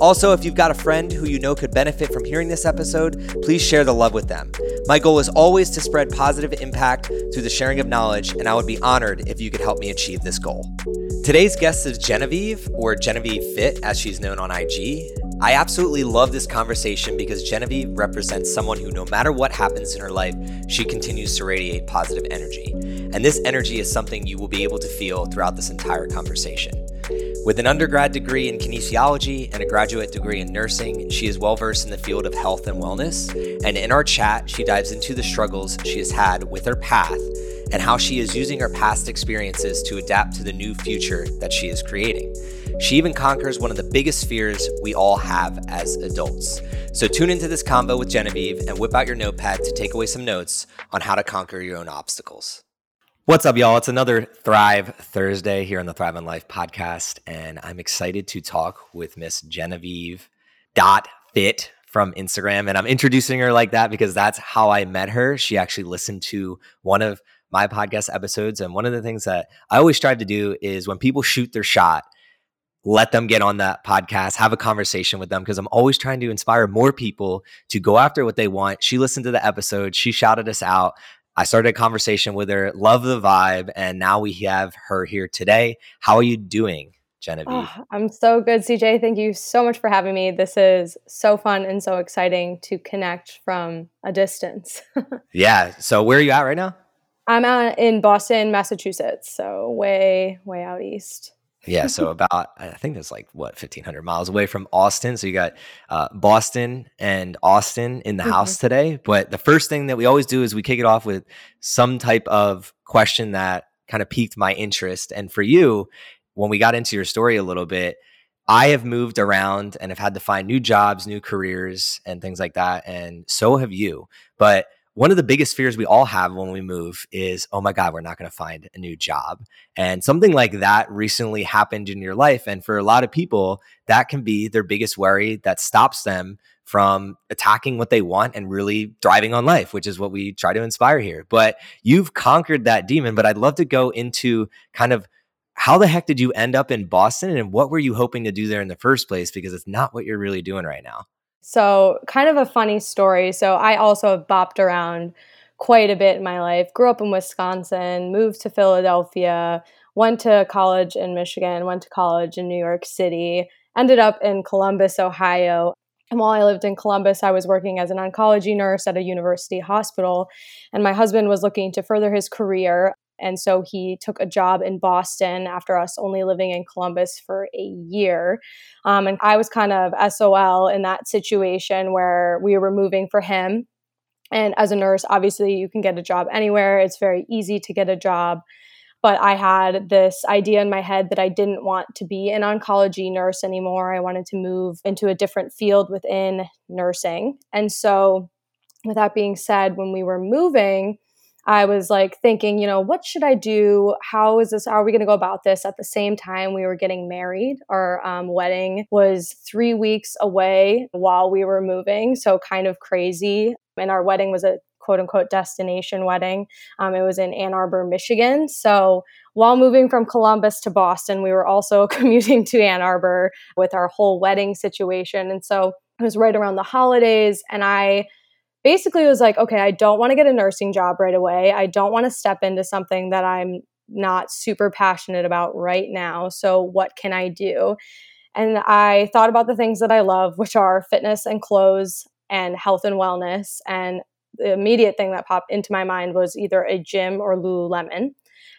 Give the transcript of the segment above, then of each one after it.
Also, if you've got a friend who you know could benefit from hearing this episode, please share the love with them. My goal is always to spread positive impact through the sharing of knowledge, and I would be honored if you could help me achieve this goal. Today's guest is Genevieve, or Genevieve Fit, as she's known on IG. I absolutely love this conversation because Genevieve represents someone who, no matter what happens in her life, she continues to radiate positive energy. And this energy is something you will be able to feel throughout this entire conversation. With an undergrad degree in kinesiology and a graduate degree in nursing, she is well versed in the field of health and wellness. And in our chat, she dives into the struggles she has had with her path and how she is using her past experiences to adapt to the new future that she is creating. She even conquers one of the biggest fears we all have as adults. So tune into this combo with Genevieve and whip out your notepad to take away some notes on how to conquer your own obstacles. What's up, y'all? It's another Thrive Thursday here on the Thrive on Life podcast, and I'm excited to talk with Miss Genevieve Dot Fit from Instagram, and I'm introducing her like that because that's how I met her. She actually listened to one of my podcast episodes, and one of the things that I always strive to do is when people shoot their shot, let them get on that podcast, have a conversation with them because I'm always trying to inspire more people to go after what they want. She listened to the episode, she shouted us out. I started a conversation with her, love the vibe, and now we have her here today. How are you doing, Genevieve? Oh, I'm so good, CJ. Thank you so much for having me. This is so fun and so exciting to connect from a distance. yeah. So, where are you at right now? I'm out in Boston, Massachusetts. So, way, way out east yeah, so about I think it's like what fifteen hundred miles away from Austin. So you got uh, Boston and Austin in the mm-hmm. house today. But the first thing that we always do is we kick it off with some type of question that kind of piqued my interest. And for you, when we got into your story a little bit, I have moved around and have had to find new jobs, new careers, and things like that. And so have you. But one of the biggest fears we all have when we move is, oh my God, we're not going to find a new job. And something like that recently happened in your life. And for a lot of people, that can be their biggest worry that stops them from attacking what they want and really thriving on life, which is what we try to inspire here. But you've conquered that demon. But I'd love to go into kind of how the heck did you end up in Boston and what were you hoping to do there in the first place? Because it's not what you're really doing right now. So, kind of a funny story. So, I also have bopped around quite a bit in my life. Grew up in Wisconsin, moved to Philadelphia, went to college in Michigan, went to college in New York City, ended up in Columbus, Ohio. And while I lived in Columbus, I was working as an oncology nurse at a university hospital. And my husband was looking to further his career. And so he took a job in Boston after us only living in Columbus for a year. Um, and I was kind of SOL in that situation where we were moving for him. And as a nurse, obviously, you can get a job anywhere, it's very easy to get a job. But I had this idea in my head that I didn't want to be an oncology nurse anymore. I wanted to move into a different field within nursing. And so, with that being said, when we were moving, I was like thinking, you know, what should I do? How is this? How are we going to go about this? At the same time, we were getting married. Our um, wedding was three weeks away while we were moving. So kind of crazy. And our wedding was a quote unquote destination wedding. Um, it was in Ann Arbor, Michigan. So while moving from Columbus to Boston, we were also commuting to Ann Arbor with our whole wedding situation. And so it was right around the holidays. And I, basically it was like, okay, I don't want to get a nursing job right away. I don't want to step into something that I'm not super passionate about right now. So, what can I do? And I thought about the things that I love, which are fitness and clothes and health and wellness. And the immediate thing that popped into my mind was either a gym or Lululemon.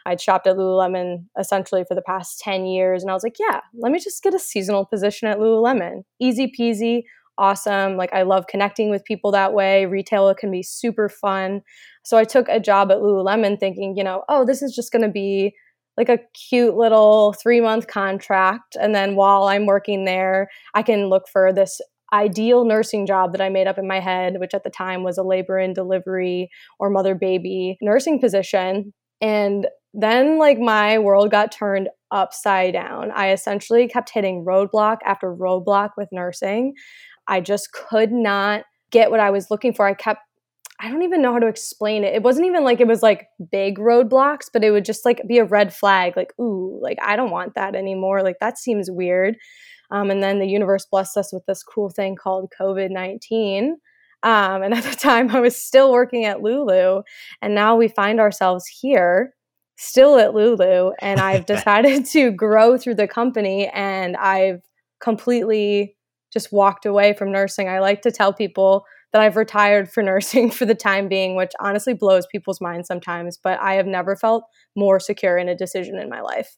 I'd shopped at Lululemon essentially for the past 10 years. And I was like, yeah, let me just get a seasonal position at Lululemon. Easy peasy, awesome. Like I love connecting with people that way. Retail can be super fun. So I took a job at Lululemon thinking, you know, oh, this is just going to be like a cute little 3 month contract and then while I'm working there, I can look for this ideal nursing job that I made up in my head, which at the time was a labor and delivery or mother baby nursing position. And then, like, my world got turned upside down. I essentially kept hitting roadblock after roadblock with nursing. I just could not get what I was looking for. I kept I don't even know how to explain it. It wasn't even like it was like big roadblocks, but it would just like be a red flag, like, ooh, like I don't want that anymore. Like that seems weird. Um, and then the universe blessed us with this cool thing called COVID 19. Um, and at the time, I was still working at Lulu. And now we find ourselves here, still at Lulu. And I've decided to grow through the company. And I've completely just walked away from nursing. I like to tell people that I've retired for nursing for the time being, which honestly blows people's minds sometimes, but I have never felt more secure in a decision in my life.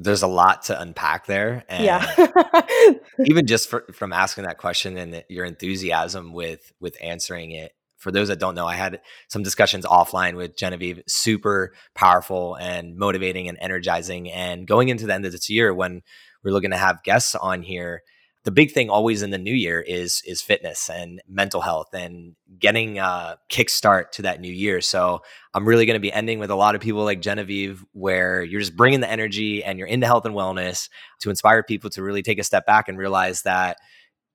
There's a lot to unpack there. And yeah. even just for, from asking that question and your enthusiasm with with answering it. For those that don't know, I had some discussions offline with Genevieve, super powerful and motivating and energizing. And going into the end of this year, when we're looking to have guests on here, the big thing always in the new year is is fitness and mental health and getting uh, a kickstart to that new year. So I'm really going to be ending with a lot of people like Genevieve, where you're just bringing the energy and you're into health and wellness to inspire people to really take a step back and realize that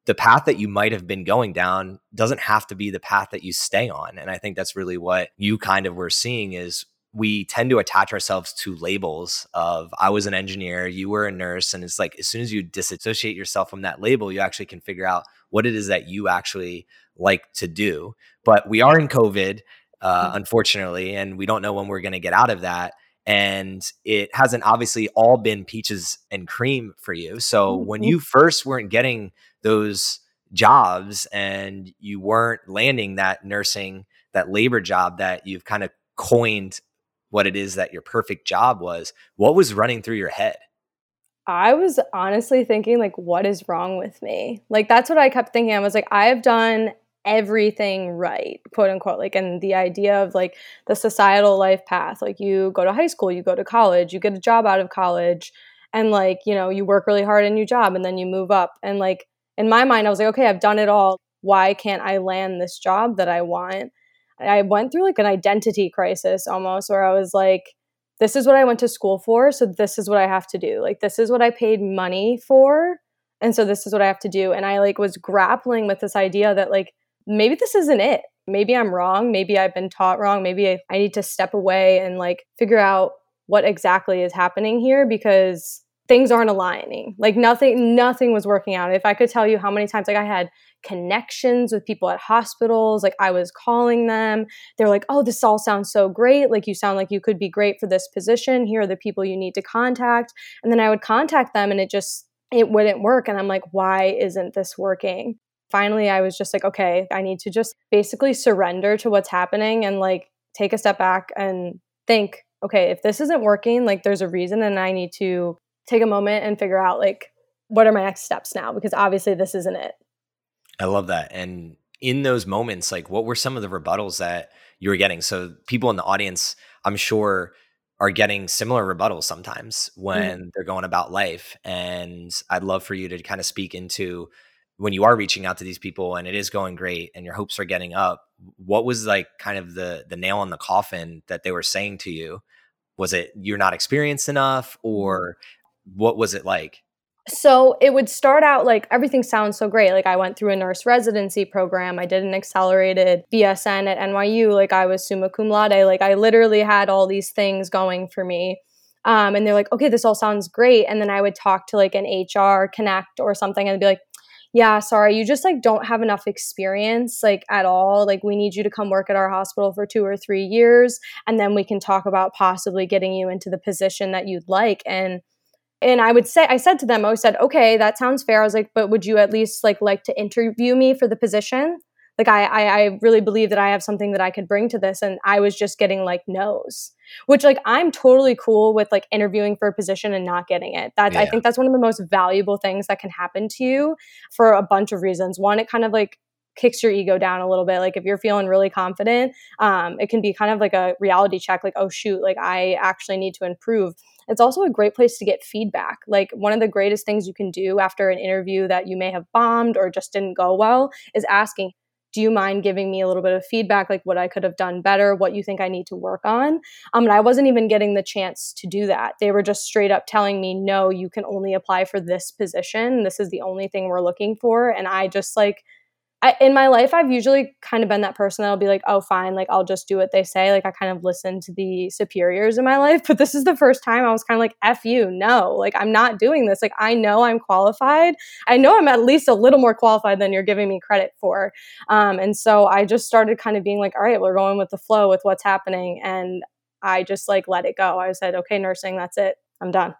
the path that you might have been going down doesn't have to be the path that you stay on. And I think that's really what you kind of were seeing is we tend to attach ourselves to labels of I was an engineer, you were a nurse. And it's like as soon as you disassociate yourself from that label, you actually can figure out what it is that you actually like to do. But we are in COVID, uh, mm-hmm. unfortunately, and we don't know when we're going to get out of that. And it hasn't obviously all been peaches and cream for you. So mm-hmm. when you first weren't getting those jobs and you weren't landing that nursing, that labor job that you've kind of coined what it is that your perfect job was, what was running through your head? I was honestly thinking, like, what is wrong with me? Like, that's what I kept thinking. I was like, I have done everything right, quote unquote. Like, and the idea of like the societal life path, like, you go to high school, you go to college, you get a job out of college, and like, you know, you work really hard in your job and then you move up. And like, in my mind, I was like, okay, I've done it all. Why can't I land this job that I want? I went through like an identity crisis almost where I was like, this is what I went to school for. So this is what I have to do. Like, this is what I paid money for. And so this is what I have to do. And I like was grappling with this idea that like, maybe this isn't it. Maybe I'm wrong. Maybe I've been taught wrong. Maybe I, need to step away and like figure out what exactly is happening here because things aren't aligning. Like nothing, nothing was working out. If I could tell you how many times like I had connections with people at hospitals. Like I was calling them. They're like, oh, this all sounds so great. Like you sound like you could be great for this position. Here are the people you need to contact. And then I would contact them and it just, it wouldn't work. And I'm like, why isn't this working? Finally, I was just like, okay, I need to just basically surrender to what's happening and like take a step back and think, okay, if this isn't working, like there's a reason and I need to take a moment and figure out like what are my next steps now because obviously this isn't it. I love that. And in those moments, like what were some of the rebuttals that you were getting? So people in the audience, I'm sure, are getting similar rebuttals sometimes when mm-hmm. they're going about life. And I'd love for you to kind of speak into when you are reaching out to these people and it is going great and your hopes are getting up. What was like kind of the the nail in the coffin that they were saying to you? Was it you're not experienced enough mm-hmm. or what was it like? so it would start out like everything sounds so great. Like I went through a nurse residency program. I did an accelerated BSN at NYU. Like I was summa cum laude. Like I literally had all these things going for me. Um, and they're like, okay, this all sounds great. And then I would talk to like an HR connect or something and be like, yeah, sorry, you just like don't have enough experience like at all. Like we need you to come work at our hospital for two or three years, and then we can talk about possibly getting you into the position that you'd like. And and I would say I said to them, I said, okay, that sounds fair. I was like, but would you at least like like to interview me for the position? Like I, I, I really believe that I have something that I could bring to this, and I was just getting like no's, which like I'm totally cool with like interviewing for a position and not getting it. That yeah. I think that's one of the most valuable things that can happen to you for a bunch of reasons. One, it kind of like kicks your ego down a little bit like if you're feeling really confident um, it can be kind of like a reality check like oh shoot like i actually need to improve it's also a great place to get feedback. Like one of the greatest things you can do after an interview that you may have bombed or just didn't go well is asking, do you mind giving me a little bit of feedback like what i could have done better what you think i need to work on? Um, and i wasn't even getting the chance to do that. They were just straight up telling me no you can only apply for this position. This is the only thing we're looking for. And i just like I, in my life, I've usually kind of been that person that'll be like, oh, fine, like I'll just do what they say. Like I kind of listen to the superiors in my life. But this is the first time I was kind of like, F you, no, like I'm not doing this. Like I know I'm qualified. I know I'm at least a little more qualified than you're giving me credit for. Um, and so I just started kind of being like, all right, we're going with the flow with what's happening. And I just like let it go. I said, okay, nursing, that's it. I'm done.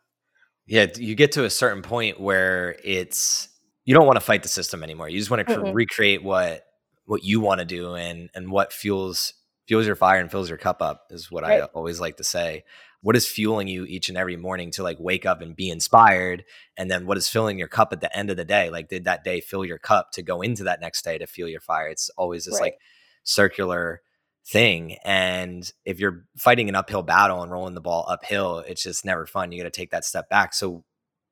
yeah, you get to a certain point where it's you don't want to fight the system anymore. You just want to cr- recreate what what you want to do and and what fuels fuels your fire and fills your cup up is what right. I always like to say. What is fueling you each and every morning to like wake up and be inspired? And then what is filling your cup at the end of the day? Like, did that day fill your cup to go into that next day to fuel your fire? It's always this right. like circular thing. And if you're fighting an uphill battle and rolling the ball uphill, it's just never fun. You got to take that step back. So,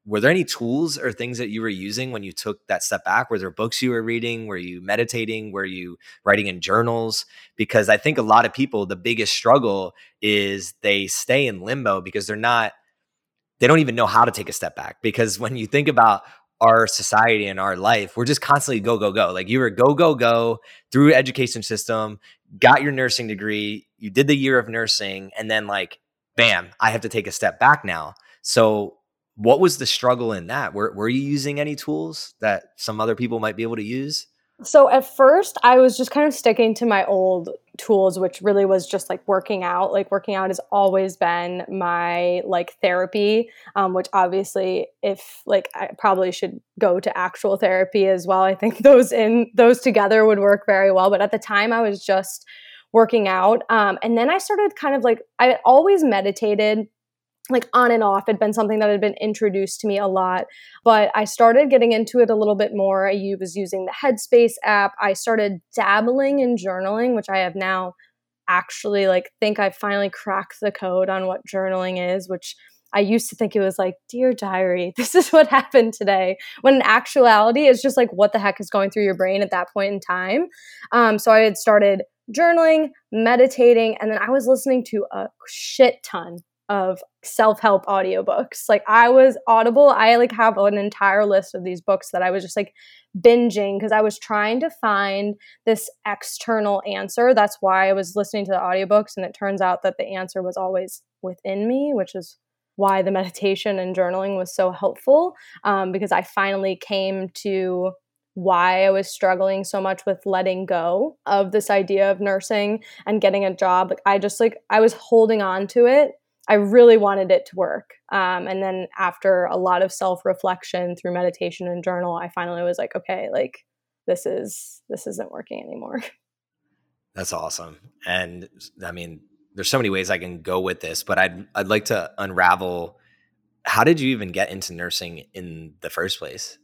were there any tools or things that you were using when you took that step back? Were there books you were reading? Were you meditating? Were you writing in journals? Because I think a lot of people, the biggest struggle is they stay in limbo because they're not, they don't even know how to take a step back. Because when you think about our society and our life, we're just constantly go, go, go. Like you were go, go, go through education system, got your nursing degree, you did the year of nursing, and then like, bam, I have to take a step back now. So what was the struggle in that? Were, were you using any tools that some other people might be able to use? So at first, I was just kind of sticking to my old tools, which really was just like working out. Like working out has always been my like therapy, um, which obviously, if like I probably should go to actual therapy as well. I think those in those together would work very well. But at the time, I was just working out, um, and then I started kind of like I always meditated like on and off had been something that had been introduced to me a lot but i started getting into it a little bit more. I was using the headspace app. I started dabbling in journaling which i have now actually like think i finally cracked the code on what journaling is which i used to think it was like dear diary this is what happened today when in actuality it's just like what the heck is going through your brain at that point in time? Um, so i had started journaling meditating and then i was listening to a shit ton of self-help audiobooks. Like I was Audible, I like have an entire list of these books that I was just like binging because I was trying to find this external answer. That's why I was listening to the audiobooks and it turns out that the answer was always within me, which is why the meditation and journaling was so helpful um, because I finally came to why I was struggling so much with letting go of this idea of nursing and getting a job. Like I just like I was holding on to it I really wanted it to work. Um, and then after a lot of self reflection through meditation and journal, I finally was like, okay, like this is this isn't working anymore. That's awesome. And I mean, there's so many ways I can go with this, but I'd I'd like to unravel how did you even get into nursing in the first place?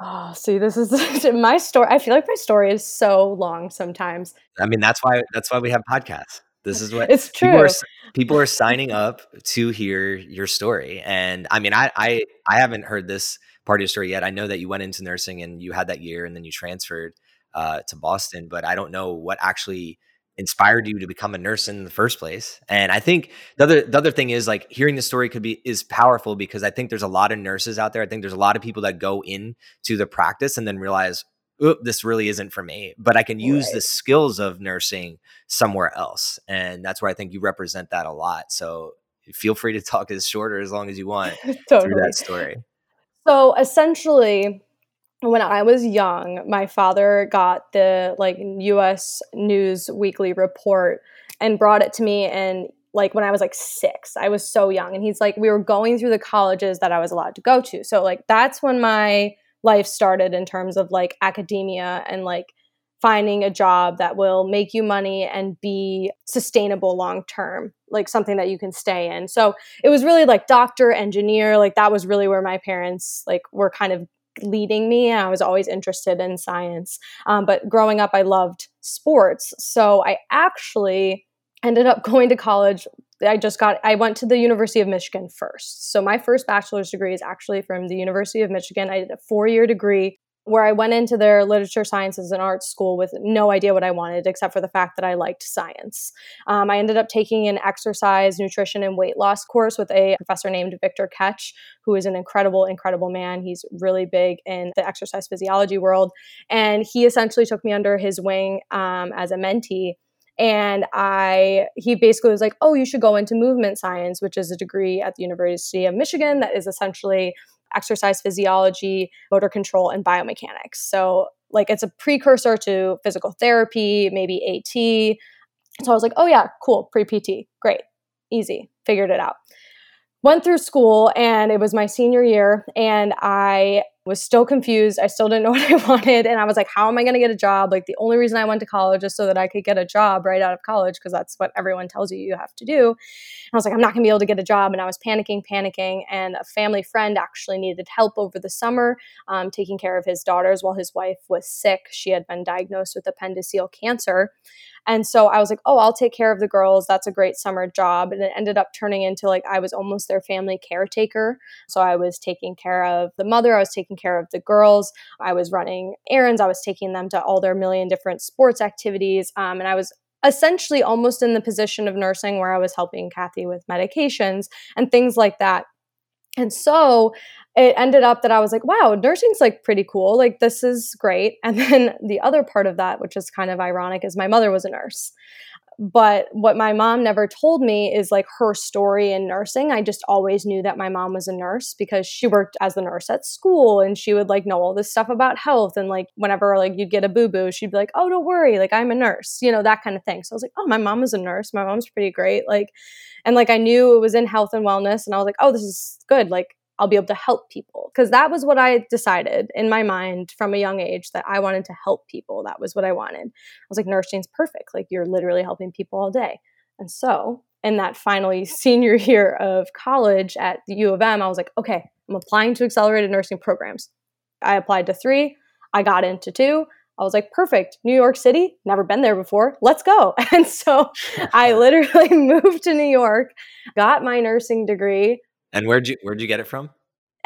Oh, see, this is my story. I feel like my story is so long sometimes. I mean, that's why that's why we have podcasts. This is what it's true. People are, people are signing up to hear your story, and I mean, I, I I haven't heard this part of your story yet. I know that you went into nursing and you had that year, and then you transferred uh, to Boston, but I don't know what actually inspired you to become a nurse in the first place. And I think the other the other thing is like hearing the story could be is powerful because I think there's a lot of nurses out there. I think there's a lot of people that go into the practice and then realize, this really isn't for me, but I can use right. the skills of nursing somewhere else. And that's where I think you represent that a lot. So feel free to talk as short or as long as you want totally. through that story. So essentially, when I was young, my father got the like US News Weekly report and brought it to me and like when I was like 6. I was so young and he's like we were going through the colleges that I was allowed to go to. So like that's when my life started in terms of like academia and like finding a job that will make you money and be sustainable long term like something that you can stay in. So it was really like doctor engineer like that was really where my parents like were kind of leading me i was always interested in science. Um, but growing up i loved sports. So i actually ended up going to college I just got, I went to the University of Michigan first. So my first bachelor's degree is actually from the University of Michigan. I did a four year degree where I went into their literature sciences and arts school with no idea what I wanted except for the fact that I liked science. Um, I ended up taking an exercise, nutrition, and weight loss course with a professor named Victor Katch, who is an incredible, incredible man. He's really big in the exercise physiology world. And he essentially took me under his wing um, as a mentee and i he basically was like oh you should go into movement science which is a degree at the university of michigan that is essentially exercise physiology motor control and biomechanics. So like it's a precursor to physical therapy maybe at so i was like oh yeah cool pre pt great easy figured it out. Went through school and it was my senior year and i was still confused. I still didn't know what I wanted. And I was like, how am I going to get a job? Like, the only reason I went to college is so that I could get a job right out of college because that's what everyone tells you you have to do. And I was like, I'm not going to be able to get a job. And I was panicking, panicking. And a family friend actually needed help over the summer um, taking care of his daughters while his wife was sick. She had been diagnosed with appendiceal cancer. And so I was like, oh, I'll take care of the girls. That's a great summer job. And it ended up turning into like I was almost their family caretaker. So I was taking care of the mother, I was taking care of the girls, I was running errands, I was taking them to all their million different sports activities. Um, and I was essentially almost in the position of nursing where I was helping Kathy with medications and things like that. And so it ended up that I was like, wow, nursing's like pretty cool. Like, this is great. And then the other part of that, which is kind of ironic, is my mother was a nurse. But what my mom never told me is like her story in nursing. I just always knew that my mom was a nurse because she worked as the nurse at school and she would like know all this stuff about health. And like whenever like you'd get a boo boo, she'd be like, oh, don't worry, like I'm a nurse, you know, that kind of thing. So I was like, oh, my mom is a nurse. My mom's pretty great. Like, and like I knew it was in health and wellness. And I was like, oh, this is good. Like, I'll be able to help people. Because that was what I decided in my mind from a young age that I wanted to help people. That was what I wanted. I was like, nursing's perfect. Like, you're literally helping people all day. And so, in that finally senior year of college at the U of M, I was like, okay, I'm applying to accelerated nursing programs. I applied to three, I got into two. I was like, perfect, New York City, never been there before, let's go. And so I literally moved to New York, got my nursing degree, and where'd you where'd you get it from?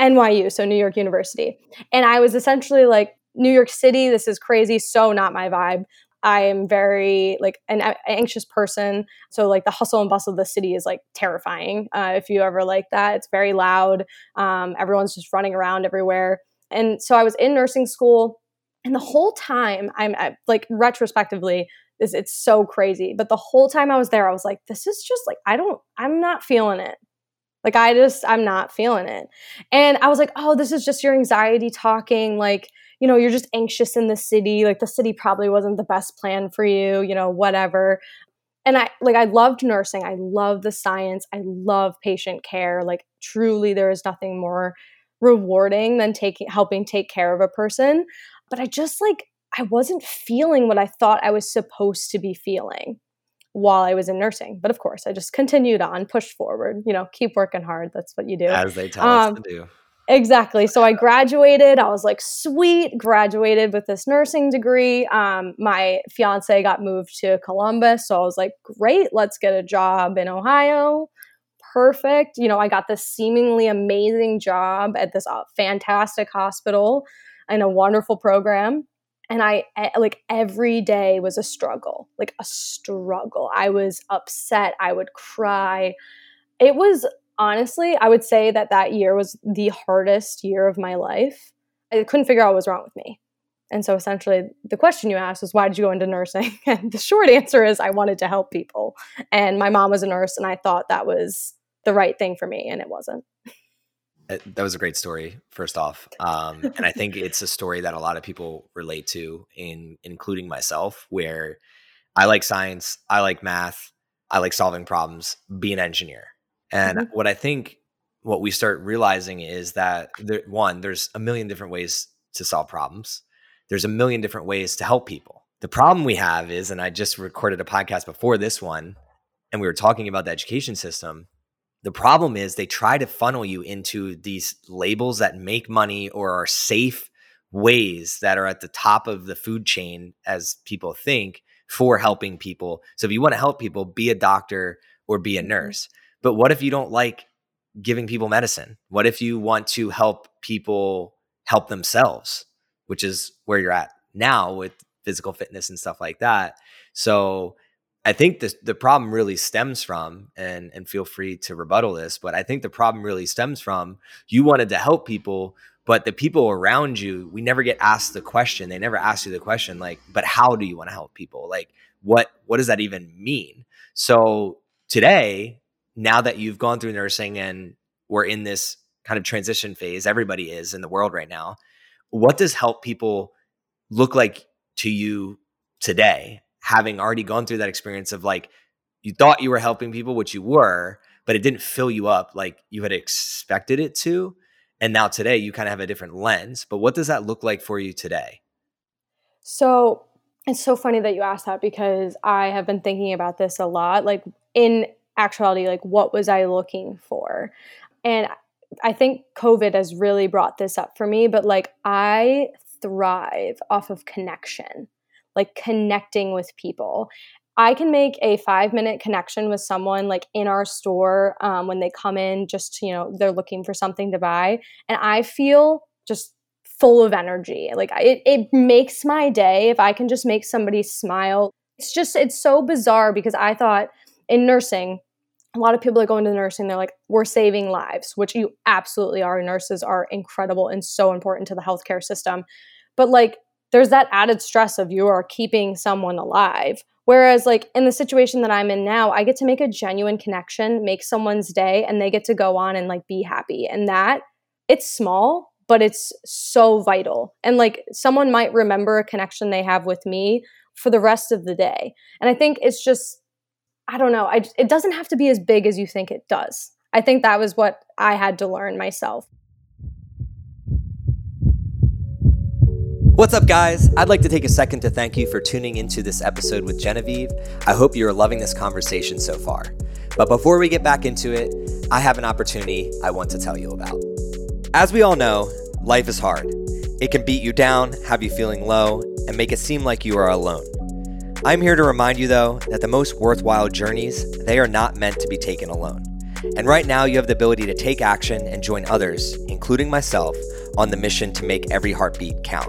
NYU, so New York University. And I was essentially like, New York City, this is crazy, so not my vibe. I am very like an anxious person. So like the hustle and bustle of the city is like terrifying. Uh, if you ever like that, it's very loud. Um, everyone's just running around everywhere. And so I was in nursing school, and the whole time I'm I, like retrospectively, this it's so crazy. But the whole time I was there, I was like, this is just like I don't, I'm not feeling it. Like I just I'm not feeling it. And I was like, "Oh, this is just your anxiety talking like, you know, you're just anxious in the city. Like the city probably wasn't the best plan for you, you know, whatever." And I like I loved nursing. I love the science. I love patient care. Like truly there is nothing more rewarding than taking helping take care of a person. But I just like I wasn't feeling what I thought I was supposed to be feeling while I was in nursing. But of course, I just continued on, pushed forward, you know, keep working hard. That's what you do. As they tell um, us to do. Exactly. So I graduated. I was like, sweet, graduated with this nursing degree. Um, my fiance got moved to Columbus. So I was like, great, let's get a job in Ohio. Perfect. You know, I got this seemingly amazing job at this uh, fantastic hospital and a wonderful program and I like every day was a struggle, like a struggle. I was upset, I would cry. It was honestly, I would say that that year was the hardest year of my life. I couldn't figure out what was wrong with me. And so essentially, the question you asked was, why did you go into nursing? And the short answer is, I wanted to help people. And my mom was a nurse, and I thought that was the right thing for me, and it wasn't. Uh, that was a great story first off um, and i think it's a story that a lot of people relate to in including myself where i like science i like math i like solving problems be an engineer. And mm-hmm. what i think what we start realizing is that there, one there's a million different ways to solve problems. There's a million different ways to help people. The problem we have is and i just recorded a podcast before this one and we were talking about the education system the problem is they try to funnel you into these labels that make money or are safe ways that are at the top of the food chain as people think for helping people. So if you want to help people, be a doctor or be a Mhm. nurse. But what if you don't like giving people medicine? What if you want to help people help themselves, which is where you're at now with physical fitness and stuff like that. So I think the the problem really stems from, and and feel free to rebuttal this, but I think the problem really stems from you wanted to help people, but the people around you, we never get asked the question. They never ask you the question, like, but how do you want to help people? Like, what what does that even mean? So today, now that you've gone through nursing and we're in this kind of transition phase, everybody is in the world right now. What does help people look like to you today, having already gone through that experience of like you thought you were helping people, which you were, but it didn't fill you up like you had expected it to. And now today you kind of have a different lens. But what does that look like for you today? So it's so funny that you asked that because I have been thinking about this a lot. Like, in actuality, like, what was I looking for? And I think COVID has really brought this up for me, but like, I thrive off of connection, like connecting with people. I can make a five minute connection with someone like in our store um, when they come in, just, you know, they're looking for something to buy. And I feel just full of energy. Like it, it makes my day if I can just make somebody smile. It's just, it's so bizarre because I thought in nursing, a lot of people are going to nursing, they're like, we're saving lives, which you absolutely are. Nurses are incredible and so important to the healthcare system. But like, there's that added stress of you are keeping someone alive. Whereas, like in the situation that I'm in now, I get to make a genuine connection, make someone's day, and they get to go on and like be happy. And that it's small, but it's so vital. And like someone might remember a connection they have with me for the rest of the day. And I think it's just, I don't know, I, it doesn't have to be as big as you think it does. I think that was what I had to learn myself. What's up, guys? I'd like to take a second to thank you for tuning into this episode with Genevieve. I hope you are loving this conversation so far. But before we get back into it, I have an opportunity I want to tell you about. As we all know, life is hard. It can beat you down, have you feeling low, and make it seem like you are alone. I'm here to remind you though that the most worthwhile journeys, they are not meant to be taken alone. And right now you have the ability to take action and join others, including myself, on the mission to make every heartbeat count.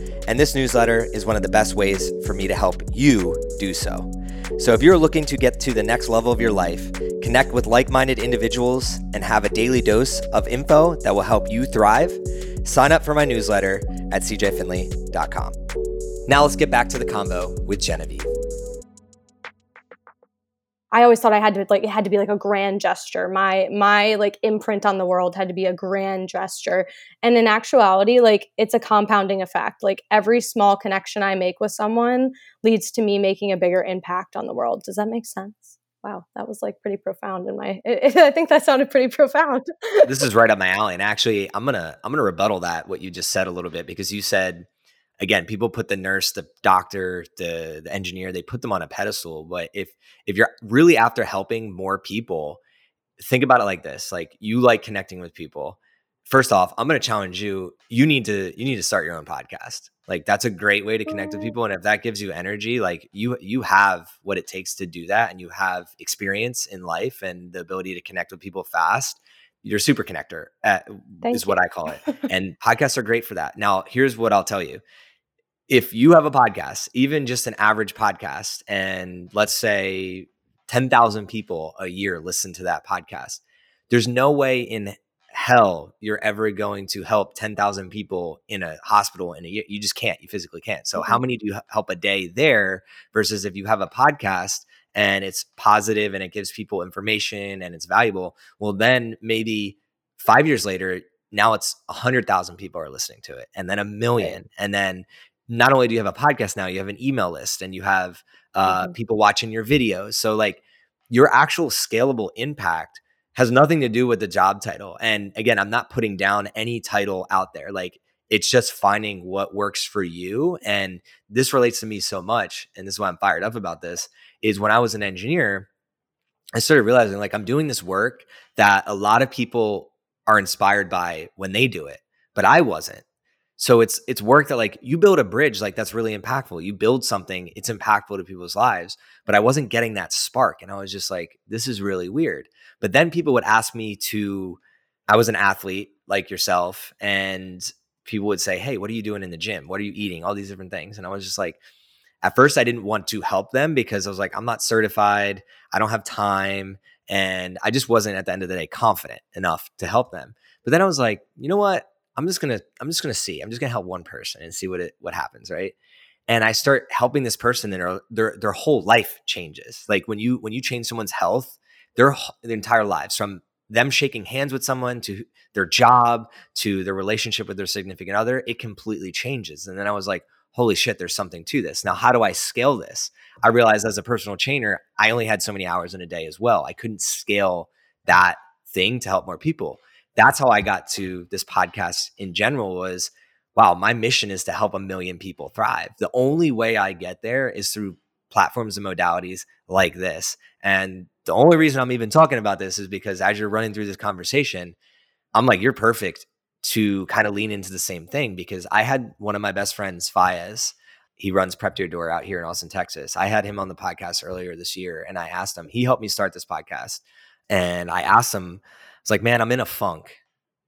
And this newsletter is one of the best ways for me to help you do so. So if you're looking to get to the next level of your life, connect with like minded individuals, and have a daily dose of info that will help you thrive, sign up for my newsletter at cjfinley.com. Now let's get back to the combo with Genevieve. I always thought I had to like it had to be like a grand gesture. My my like imprint on the world had to be a grand gesture. And in actuality, like it's a compounding effect. Like every small connection I make with someone leads to me making a bigger impact on the world. Does that make sense? Wow, that was like pretty profound in my I think that sounded pretty profound. this is right up my alley. And actually, I'm going to I'm going to rebuttal that what you just said a little bit because you said again, people put the nurse, the doctor, the, the engineer, they put them on a pedestal. But if if you're really after helping more people, think about it like this: like you like connecting with people. First off, I'm going to challenge you. You need to you need to start your own podcast. Like that's a great way to connect with mm-hmm. people, and if that gives you energy, like you you have what it takes to do that, and you have experience in life and the ability to connect with people fast you're super connector uh, at, is what I call it. and podcasts are great for that. Now, here's what I'll tell you if you have a podcast, even just an average podcast, and let's say 10,000 people a year listen to that podcast, there's no way in hell you're ever going to help 10,000 people in a hospital in a year. You just can't. You physically can't. So, mm-hmm. how many do you help a day there versus if you have a podcast and it's positive and it gives people information and it's valuable? Well, then maybe five years later, now it's a hundred thousand people are listening to it and then a million and then not only do you have a podcast now, you have an email list and you have uh, mm-hmm. people watching your videos. So like your actual scalable impact has nothing to do with the job title. And again, I'm not putting down any title out there. Like it's just finding what works for you. And this relates to me so much. And this is why I'm fired up about this is when I was an engineer, I started realizing like I'm doing this work that a lot of people are inspired by when they do it, but I wasn't. So it's it's work that like you build a bridge like that's really impactful. You build something, it's impactful to people's lives, but I wasn't getting that spark and I was just like this is really weird. But then people would ask me to I was an athlete like yourself and people would say, "Hey, what are you doing in the gym? What are you eating? All these different things." And I was just like at first I didn't want to help them because I was like I'm not certified, I don't have time, and I just wasn't at the end of the day confident enough to help them. But then I was like, "You know what? I'm just gonna I'm just gonna see. I'm just gonna help one person and see what it what happens, right? And I start helping this person, and their their their whole life changes. Like when you when you change someone's health, their their entire lives from them shaking hands with someone to their job to their relationship with their significant other, it completely changes. And then I was like, holy shit, there's something to this. Now, how do I scale this? I realized as a personal trainer, I only had so many hours in a day as well. I couldn't scale that thing to help more people that's how I got to this podcast in general was wow, my mission is to help a million people thrive. The only way I get there is through platforms and modalities like this. And the only reason I'm even talking about this is because as you're running through this conversation, I'm like, you're perfect to kind of lean into the same thing because I had one of my best friends, Fayez. He runs Prep Your Door out here in Austin, Texas. I had him on the podcast earlier this year and I asked him, he helped me start this podcast. And I asked him, it's like, man, I'm in a funk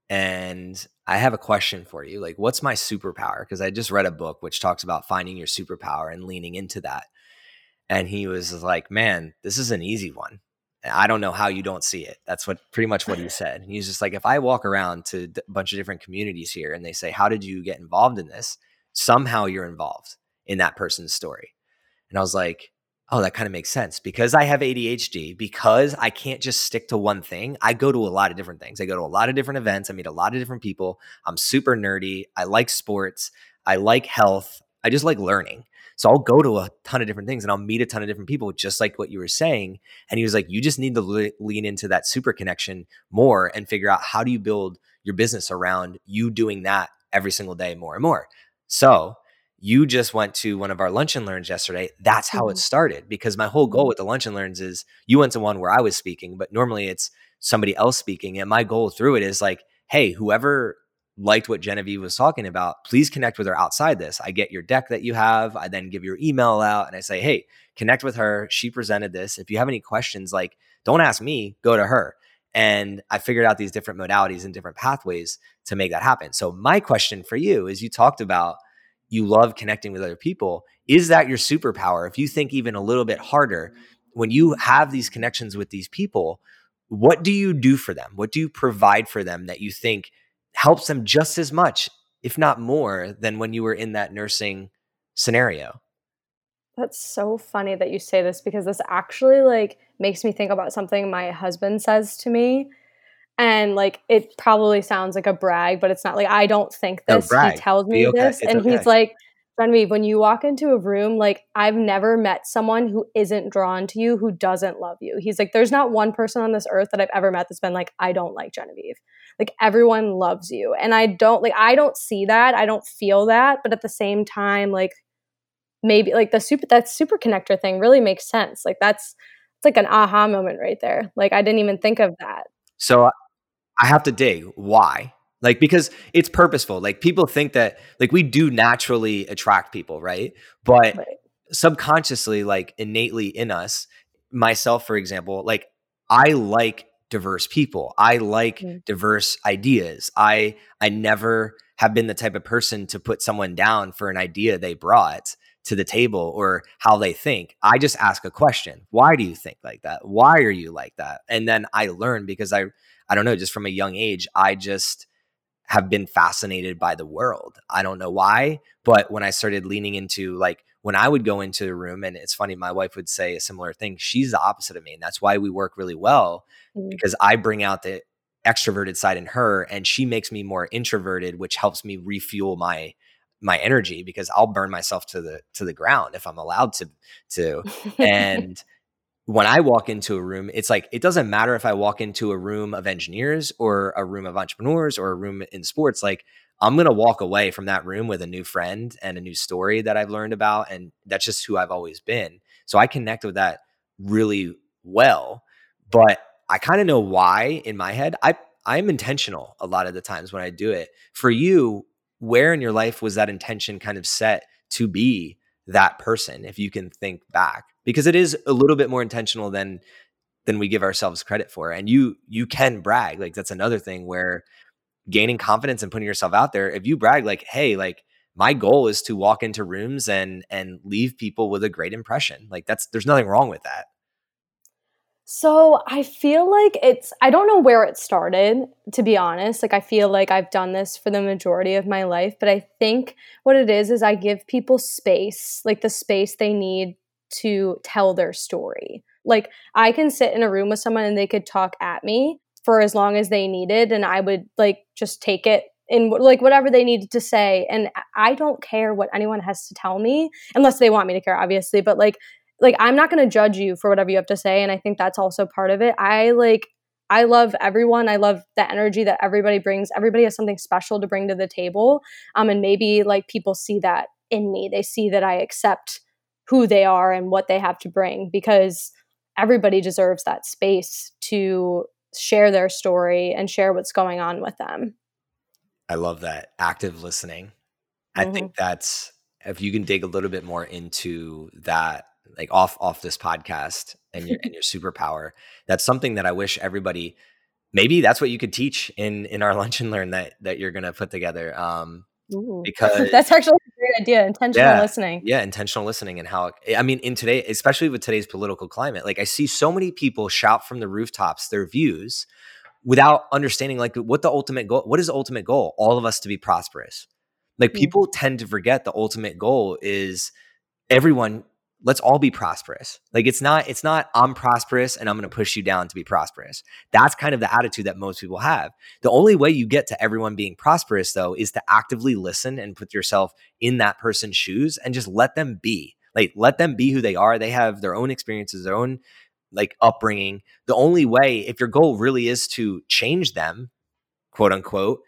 and I have a question for you. Like, what's my superpower? Because I just read a book which talks about finding your superpower and leaning into that. And he was like, man, this is an easy one. I don't know how you don't see it. That's what pretty much what he said. And he's just like, if I walk around to a bunch of different communities here and they say, how did you get involved in this? Somehow you're involved in that person's story. And I was like, oh, that kind of makes sense because I have ADHD, because I can't just stick to one thing. I go to a lot of different things. I go to a lot of different events. I meet a lot of different people. I'm super nerdy. I like sports. I like health. I just like learning. So I'll go to a ton of different things and I'll meet a ton of different people, just like what you were saying. And he was like, you just need to le- lean into that super connection more and figure out how do you build your business around you doing that every single day more and more. So you just went to one of our lunch and learns yesterday. That's how mm-hmm. it started because my whole goal mm-hmm. with the lunch and learns is you went to one where I was speaking, but normally it's somebody else speaking. And my goal through it is like, hey, whoever liked what Genevieve was talking about, please connect with her outside this. I get your deck that you have. I then give your email out and I say, hey, connect with her. She presented this. If you have any questions, like, don't ask me, go to her. And I figured out these different modalities and different pathways to make that happen. So, my question for you is you talked about you love connecting with other people. Is that your superpower? If you think even a little bit harder, when you have these connections with these people, what do you do for them? What do you provide for them that you think helps them just as much, if not more, than when you were in that nursing scenario? That's so funny that you say this because this actually like makes me think about something my husband says to me and like it probably sounds like a brag, but it's not like I don't think this. No, he tells me okay. this, it's and okay. he's like, Genevieve, when you walk into a room, like I've never met someone who isn't drawn to you, who doesn't love you. He's like, there's not one person on this earth that I've ever met that's been like, I don't like Genevieve. Like everyone loves you. And I don't like I don't see that. I don't feel that. But at the same time, like maybe like the super that super connector thing really makes sense. Like that's it's like an aha moment right there. Like I didn't even think of that. So I have to dig why. Like because it's purposeful. Like people think that like we do naturally attract people, right? But right. subconsciously, like innately in us, myself, for example, like I like diverse people. I like mm-hmm. diverse ideas. I I never have been the type of person to put someone down for an idea they brought to the table or how they think. I just ask a question. Why do you think like that? Why are you like that? And then I learn because I I don't know, just from a young age, I just have been fascinated by the world. I don't know why, but when I started leaning into like when I would go into a room, and it's funny, my wife would say a similar thing. She's the opposite of me, and that's why we work really well mm-hmm. because I bring out the extroverted side in her, and she makes me more introverted, which helps me refuel my my energy because I'll burn myself to the to the ground if I'm allowed to to and when I walk into a room, it's like it doesn't matter if I walk into a room of engineers or a room of entrepreneurs or a room in sports. Like I'm going to walk away from that room with a new friend and a new story that I've learned about. And that's just who I've always been. So I connect with that really well. But I kind of know why in my head. I, I'm intentional a lot of the times when I do it. For you, where in your life was that intention kind of set to be that person if you can think back because it is a little bit more intentional than than we give ourselves credit for and you you can brag like that's another thing where gaining confidence and putting yourself out there if you brag like hey like my goal is to walk into rooms and and leave people with a great impression like that's there's nothing wrong with that so I feel like it's, I don't know where it started, to be honest. Like, I feel like I've done this for the majority of my life, but I think what it is is I give people space, like the space they need to tell their story. Like, I can sit in a room with someone and they could talk at me for as long as they needed, and I would like just take it in like whatever they needed to say and i don't care what anyone has to tell me unless they want me to care obviously but like like I'm not going to judge you for whatever you have to say and I think that's also part of it. I like I love everyone. I love the energy that everybody brings. Everybody has something special to bring to the table. Um and maybe like people see that in me. They see that I accept who they are and what they have to bring because everybody deserves that space to share their story and share what's going on with them. I love that active listening. I mm-hmm. think that's if you can dig a little bit more into that like off off this podcast and your and your superpower. That's something that I wish everybody maybe that's what you could teach in in our lunch and learn that that you're going to put together um Ooh. because that's actually a great idea intentional yeah, listening yeah intentional listening and how i mean in today especially with today's political climate like i see so many people shout from the rooftops their views without understanding like what the ultimate goal what is the ultimate goal all of us to be prosperous like mm-hmm. people tend to forget the ultimate goal is everyone let's all be prosperous. Like it's not it's not I'm prosperous and I'm going to push you down to be prosperous. That's kind of the attitude that most people have. The only way you get to everyone being prosperous though is to actively listen and put yourself in that person's shoes and just let them be. Like let them be who they are. They have their own experiences, their own like upbringing. The only way if your goal really is to change them, quote unquote,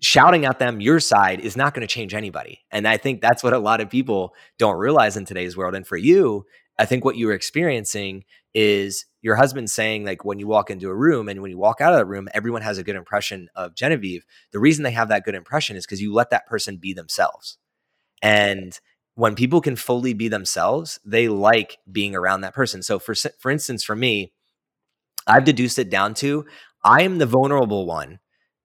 shouting at them your side is not going to change anybody. And I think that's what a lot of people don't realize in today's world. And for you, I think what you were experiencing is your husband saying, like, when you walk into a room and when you walk out of the room, everyone has a good impression of Genevieve. The reason they have that good impression is because you let that person be themselves. And when people can fully be themselves, they like being around that person. So, for, for instance, for me, I've deduced it down to I am the vulnerable one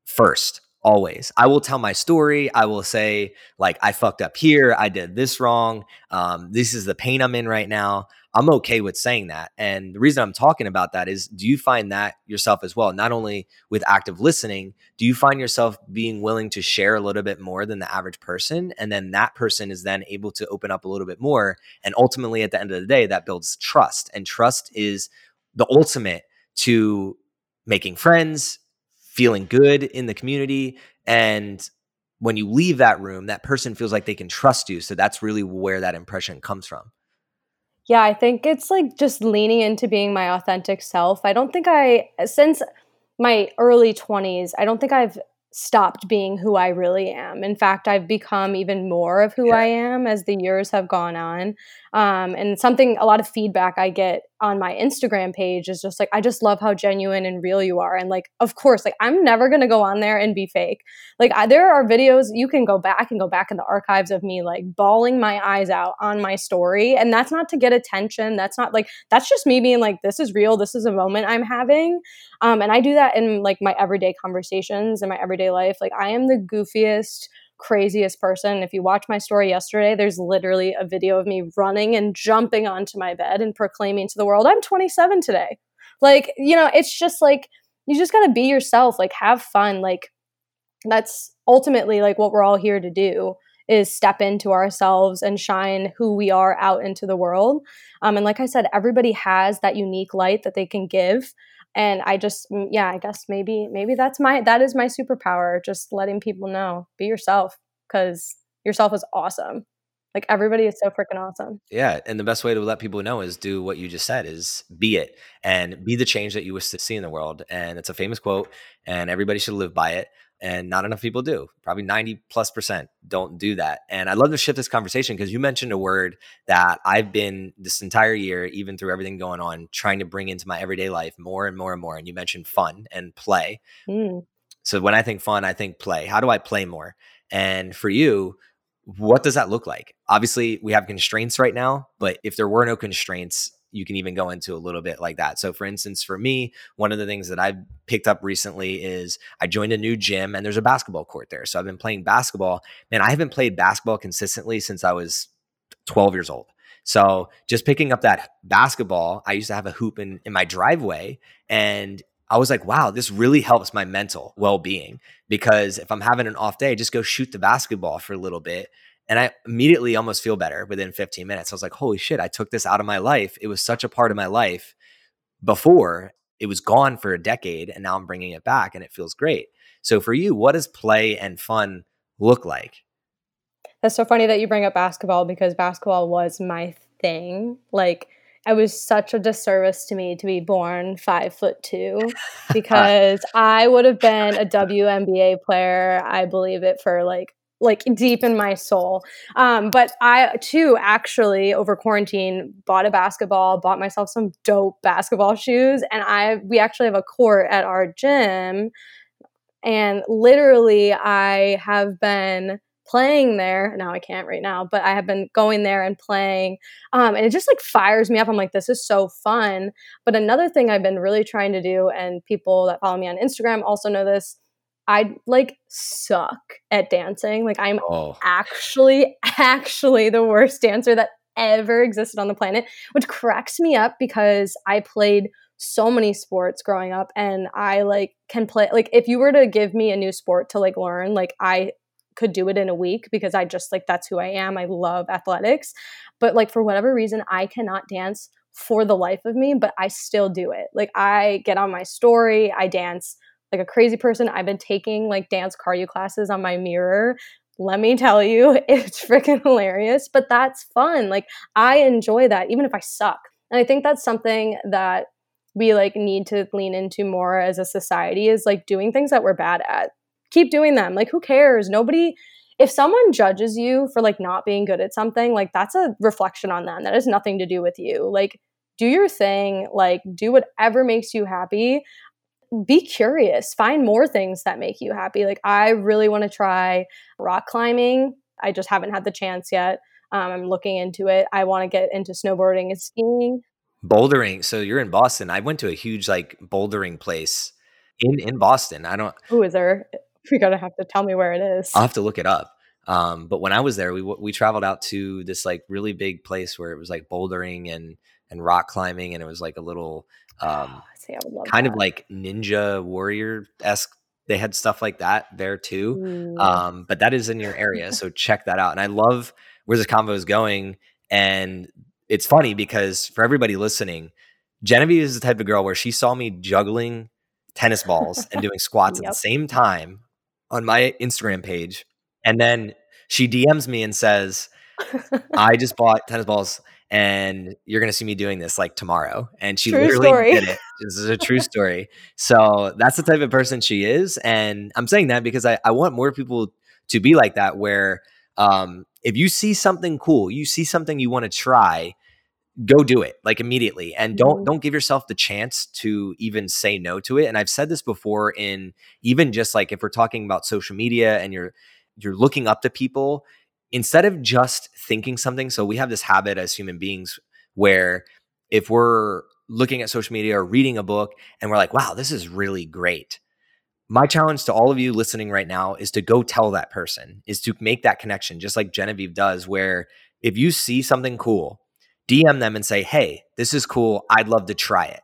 first always. I will tell my story. I will say like i fucked up here. I did this wrong. Um, this is the pain i'm in right now. I'm okay with saying that. And the reason i'm talking about that is do you find that yourself as well? Not only with active listening do you find yourself being willing to share a little bit more than the average person? And then that person is then able to open up a little bit more. And ultimately at the end of the day that builds trust. And trust is the ultimate to making friends feeling good in the community and when you leave that room that person feels like they can trust you so that's really where that impression comes from yeah i think it's like just leaning into being my authentic self i don't think i since my early 20s i don't think i've stopped being who I really am. In fact, I've become even more of who yeah. I am as the years have gone on. Um, and something, a lot of feedback I get on my Instagram page is just like, I just love how genuine and real you are. And like, of course, like I'm never going to go on there and be fake. Like, I, there are videos you can go back and go back in the archives of me like bawling my eyes out on my story. And that's not to get attention. That's not like, that's just me being like, this is real. This is a moment I'm having. Um, and I do that in like my everyday conversations and my everyday life. Like, I am the goofiest, craziest person. If you watch my story yesterday, there's literally a video of me running and jumping onto my bed and proclaiming to the world, I'm 27 today. Like, you know, it's just like, you just got to be yourself, like, have fun. Like, that's ultimately like what we're all here to do is step into ourselves and shine who we are out into the world. Um, and like I said, everybody has that unique light that they can give and i just yeah i guess maybe maybe that's my that is my superpower just letting people know be yourself because yourself is awesome Like everybody is so freaking awesome. Yeah, and the best way to let people know is do what you just said is be it and be the change that you wish to see in the world. And it's a famous quote and everybody should live by it and not enough people do. Probably 90 plus percent don't do that. And I'd love to shift this conversation because you mentioned a word that I've been this entire year, even through everything going on, trying to bring into my everyday life more and more and more. And you mentioned fun and play. Mm. So when I think fun, I think play. How do I play more? And for you, what does that look like? Obviously, we have constraints right now, but if there were no constraints, you can even go into a little bit like that. So, for instance, for me, one of the things that I've picked up recently is I joined a new gym and there's a basketball court there. So, I've been playing basketball. Man, I haven't played basketball consistently since I was 12 years old. So, just picking up that basketball, I used to have a hoop in, in my driveway and I was like, wow, this really helps my mental well being because if I'm having an off day, just go shoot the basketball for a little bit. And I immediately almost feel better within 15 minutes. I was like, holy shit, I took this out of my life. It was such a part of my life before it was gone for a decade. And now I'm bringing it back and it feels great. So for you, what does play and fun look like? That's so funny that you bring up basketball because basketball was my thing. Like, it was such a disservice to me to be born five foot two because I would have been a WNBA player. I believe it for like like deep in my soul. Um, but I too actually over quarantine bought a basketball, bought myself some dope basketball shoes, and I we actually have a court at our gym, and literally I have been playing there. Now I can't right now, but I have been going there and playing. Um, and it just like fires me up. I'm like, this is so fun. But another thing I've been really trying to do, and people that follow me on Instagram also know this. I like suck at dancing. Like I'm oh. actually, actually the worst dancer that ever existed on the planet, which cracks me up because I played so many sports growing up and I like can play like if you were to give me a new sport to like learn, like I could do it in a week because I just like that's who I am. I love athletics. But like for whatever reason, I cannot dance for the life of me, but I still do it. Like I get on my story, I dance like a crazy person. I've been taking like dance cardio classes on my mirror. Let me tell you, it's freaking hilarious, but that's fun. Like I enjoy that even if I suck. And I think that's something that we like need to lean into more as a society is like doing things that we're bad at keep doing them. Like, who cares? Nobody, if someone judges you for like not being good at something, like that's a reflection on them. That has nothing to do with you. Like, do your thing, like, do whatever makes you happy. Be curious, find more things that make you happy. Like, I really want to try rock climbing. I just haven't had the chance yet. Um, I'm looking into it. I want to get into snowboarding and skiing. Bouldering. So you're in Boston. I went to a huge like bouldering place in in Boston. I don't. Who is there? You're gonna have to tell me where it is. I'll have to look it up. Um, but when I was there, we we traveled out to this like really big place where it was like bouldering and and rock climbing, and it was like a little um, See, kind that. of like ninja warrior esque. They had stuff like that there too. Mm. Um, but that is in your area, so check that out. And I love where this convo is going. And it's funny because for everybody listening, Genevieve is the type of girl where she saw me juggling tennis balls and doing squats yep. at the same time on my Instagram page. And then she DMs me and says, I just bought tennis balls and you're to see me doing this like tomorrow. And she true literally story. did it. This is a true story. So that's the type of person she is. And I'm saying that because I, I want more people to be like that, where um, if you see something cool, you see something you want to try, go do it like immediately and don't mm-hmm. don't give yourself the chance to even say no to it and i've said this before in even just like if we're talking about social media and you're you're looking up to people instead of just thinking something so we have this habit as human beings where if we're looking at social media or reading a book and we're like wow this is really great my challenge to all of you listening right now is to go tell that person is to make that connection just like genevieve does where if you see something cool DM them and say, hey, this is cool. I'd love to try it.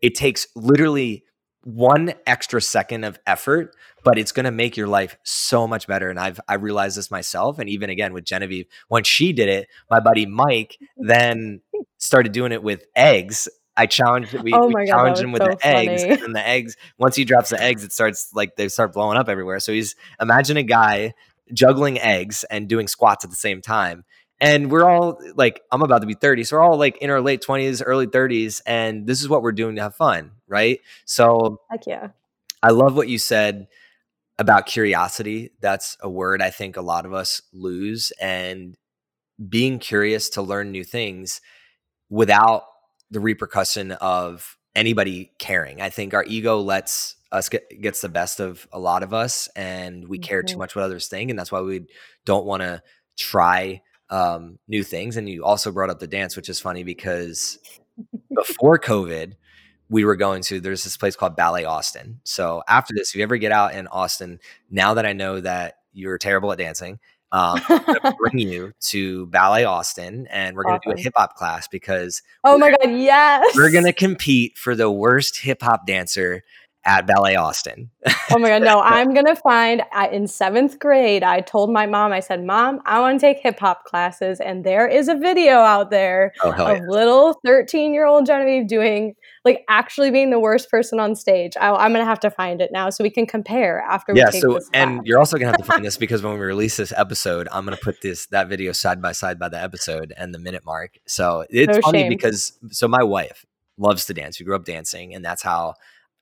It takes literally one extra second of effort, but it's going to make your life so much better. And I've I realized this myself, and even again with Genevieve, when she did it, my buddy Mike then started doing it with eggs. I challenged we, oh we challenged him with so the funny. eggs, and the eggs. Once he drops the eggs, it starts like they start blowing up everywhere. So he's imagine a guy juggling eggs and doing squats at the same time and we're all like i'm about to be 30 so we're all like in our late 20s early 30s and this is what we're doing to have fun right so heck yeah i love what you said about curiosity that's a word i think a lot of us lose and being curious to learn new things without the repercussion of anybody caring i think our ego lets us get, gets the best of a lot of us and we mm-hmm. care too mm-hmm. much what others think and that's why we don't want to try um, new things. And you also brought up the dance, which is funny because before COVID, we were going to there's this place called Ballet Austin. So after this, if you ever get out in Austin, now that I know that you're terrible at dancing, um, bring you to Ballet Austin, and we're gonna awesome. do a hip hop class because oh my god, yes, we're gonna compete for the worst hip hop dancer at Ballet Austin. oh my God, no, I'm going to find I, in seventh grade, I told my mom, I said, Mom, I want to take hip hop classes. And there is a video out there oh, of yeah. little 13 year old Genevieve doing, like, actually being the worst person on stage. I, am going to have to find it now so we can compare after yeah, so, and you're also going to have to find this because when we release this episode, I'm going to put this, that video side by side by the episode and the minute mark. So it's no funny shame. because, so my wife loves to dance. We grew up dancing, and that's how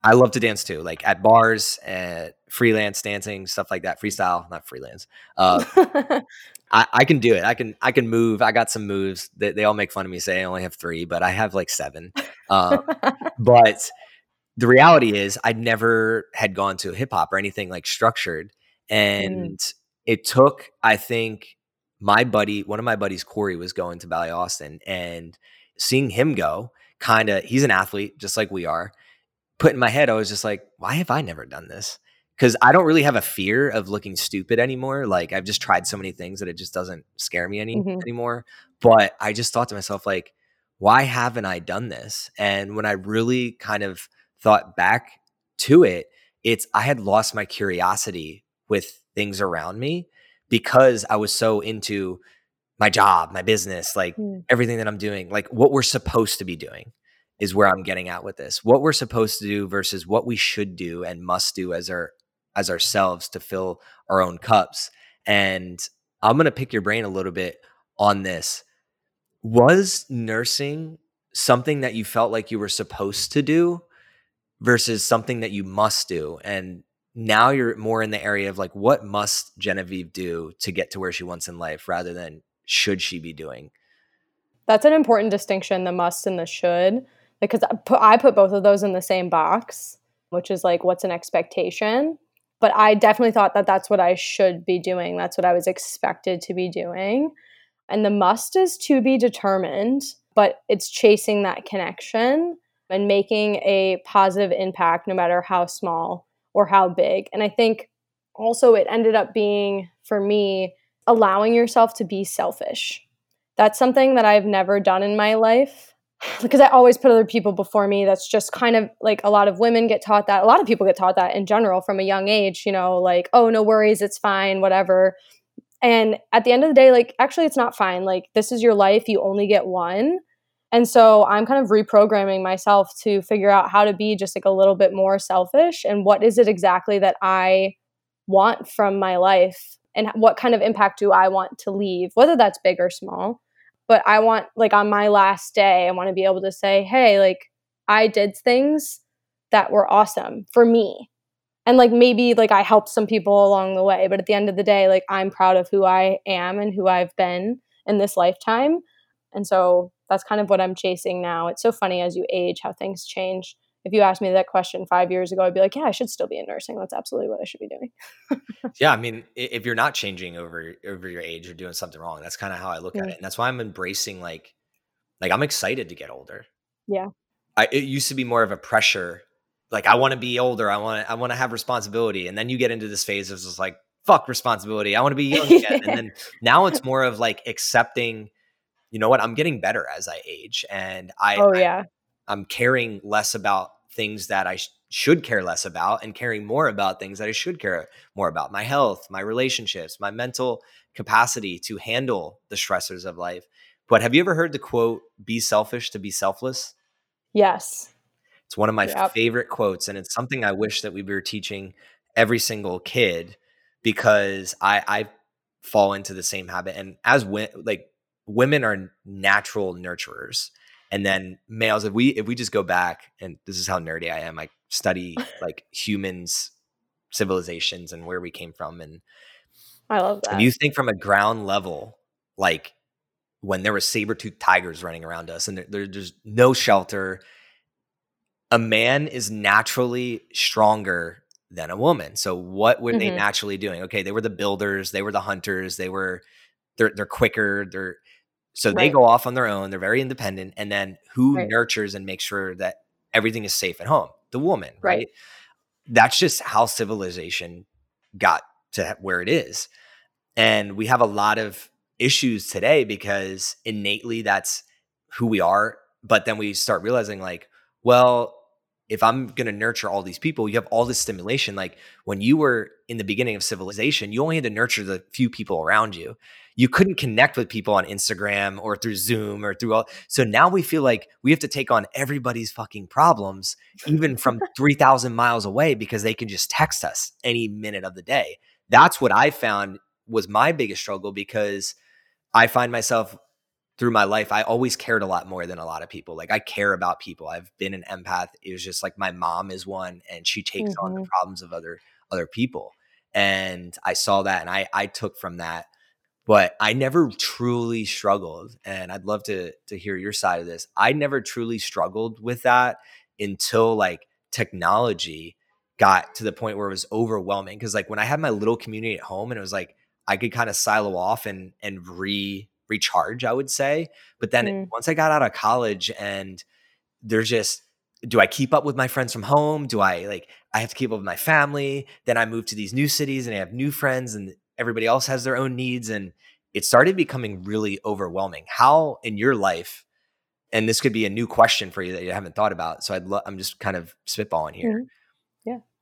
I love to dance too, like at bars, at freelance dancing, stuff like that. Freestyle, not freelance. Uh, I, I, can do it. I can I can move. I got some moves. They, they all make fun of me, say I only have three, but I have like seven. Uh, but the reality is, I never had gone to hip hop or anything like structured, mm. and mm. it took, I think, my buddy, one of my buddies, Corey, was going to Ballet Austin, and seeing him go, kind of, he's an athlete just like we are put in my head, I was just like, why have I never done this? Because I don't really have a fear of looking stupid anymore. Like I've just tried so many things that it just doesn't scare me any mm-hmm. anymore. But I just thought to myself, like, why haven't I done this? And when I really kind of thought back to it, it's I had lost my curiosity with things around me because I was so into my job, my business, like mm. everything that I'm doing, like what we're supposed to be doing is where I'm getting at with this. What we're supposed to do versus what we should do and must do as our as ourselves to fill our own cups. And I'm going to pick your brain a little bit on this. Was nursing something that you felt like you were supposed to do versus something that you must do? And now you're more in the area of like, what must Genevieve do to get to where she wants in life rather than should she be doing? That's an important distinction the must and the should because I put, I put both of those in the same box, which is like what's an expectation. But I definitely thought that that's what I should be doing. That's what I was expected to be doing. And the must is to be determined, but it's chasing that connection and making a positive impact no matter how small or how big. And I think also it ended up being for me allowing yourself to be selfish. That's something that I've never done in my life because I always put other people before me. That's just kind of like a lot of women get taught that. A lot of people get taught that in general from a young age, you know, like, oh, no worries, it's fine, whatever. And at the end of the day, like, actually, it's not fine. Like, this is your life, you only get one. And so I'm kind of reprogramming myself to figure out how to be just like a little bit more selfish and what is it exactly that I want from my life and what kind of impact do I want to leave, whether that's big or small but I want like on my last day, I want to be able to say, "Hey, like I did things that were awesome for me." And like maybe like I helped some people along the way, but at the end of the day, like I'm proud of who I am and who I've been in this lifetime. And so that's kind of what I'm chasing now. It's so funny as you age how things change if you asked me that question five years ago, I'd be like, yeah, I should still be in nursing. That's absolutely what I should be doing. yeah, I mean, if you're not changing over over your age, you're doing something wrong. That's kind of how I look at it, and that's why I'm embracing like, like I'm excited to get older. Yeah, I, it used to be more of a pressure. Like I want to be older. I want I want to have responsibility, and then you get into this phase of just like fuck responsibility. I want to be young again, and then now it's more of like accepting. You know what? I'm getting better as I age, and I. Oh yeah. I, I'm caring less about things that I sh- should care less about and caring more about things that I should care more about my health, my relationships, my mental capacity to handle the stressors of life. But have you ever heard the quote, be selfish to be selfless? Yes. It's one of my yep. favorite quotes. And it's something I wish that we were teaching every single kid because I, I fall into the same habit. And as when, like women are natural nurturers and then males if we if we just go back and this is how nerdy i am i study like humans civilizations and where we came from and i love that. if you think from a ground level like when there were saber-toothed tigers running around us and there, there, there's no shelter a man is naturally stronger than a woman. So what were mm-hmm. they naturally doing? Okay they were the builders they were the hunters they were they're they're quicker they're so right. they go off on their own they're very independent and then who right. nurtures and makes sure that everything is safe at home the woman right? right that's just how civilization got to where it is and we have a lot of issues today because innately that's who we are but then we start realizing like well if I'm going to nurture all these people, you have all this stimulation. Like when you were in the beginning of civilization, you only had to nurture the few people around you. You couldn't connect with people on Instagram or through Zoom or through all. So now we feel like we have to take on everybody's fucking problems, even from 3,000 miles away, because they can just text us any minute of the day. That's what I found was my biggest struggle because I find myself through my life, I always cared a lot more than a lot of people. Like I care about people. I've been an empath. It was just like my mom is one and she takes mm-hmm. on the mm-hmm. problems of other other people. And I saw that and I I took from that. But I never truly struggled. And I'd love to to hear your side of this. I never truly struggled with that until like technology got to the point where it was overwhelming. Cause like when I had my little community at home and it was like I could kind of silo off and and re recharge, I would say. But then mm. once I got out of college and there's just do I keep up with my friends from home? Do I like I have to keep up with my family? Then I move to these new cities and I have new friends and everybody else has their own needs and it started becoming really overwhelming. How in your life and this could be a new question for you that you haven't thought about. So I'd lo- I'm just kind of spitballing here. Mm.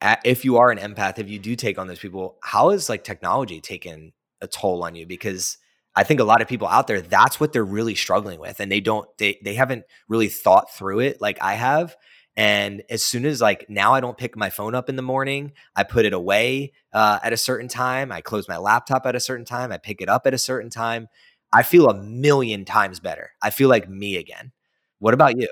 Yeah. If you are an empath, if you do take on those people, how is like technology taken a toll on you? Because I think a lot of people out there, that's what they're really struggling with. And they don't, they, they haven't really thought through it like I have. And as soon as like now I don't pick my phone up in the morning, I put it away uh, at a certain time. I close my laptop at a certain time. I pick it up at a certain time. I feel a million times better. I feel like me again. What about you?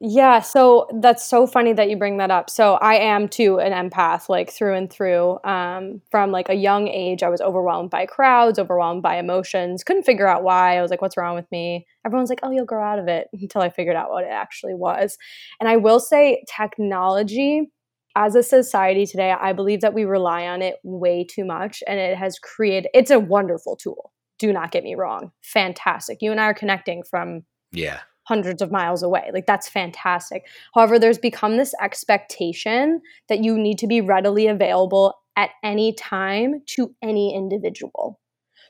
Yeah, so that's so funny that you bring that up. So I am too an empath, like through and through. Um, from like a young age, I was overwhelmed by crowds, overwhelmed by emotions. Couldn't figure out why. I was like, "What's wrong with me?" Everyone's like, "Oh, you'll grow out of it." Until I figured out what it actually was. And I will say, technology as a society today, I believe that we rely on it way too much, and it has created. It's a wonderful tool. Do not get me wrong, fantastic. You and I are connecting from yeah hundreds of miles away. Like that's fantastic. However, there's become this expectation that you need to be readily available at any time to any individual.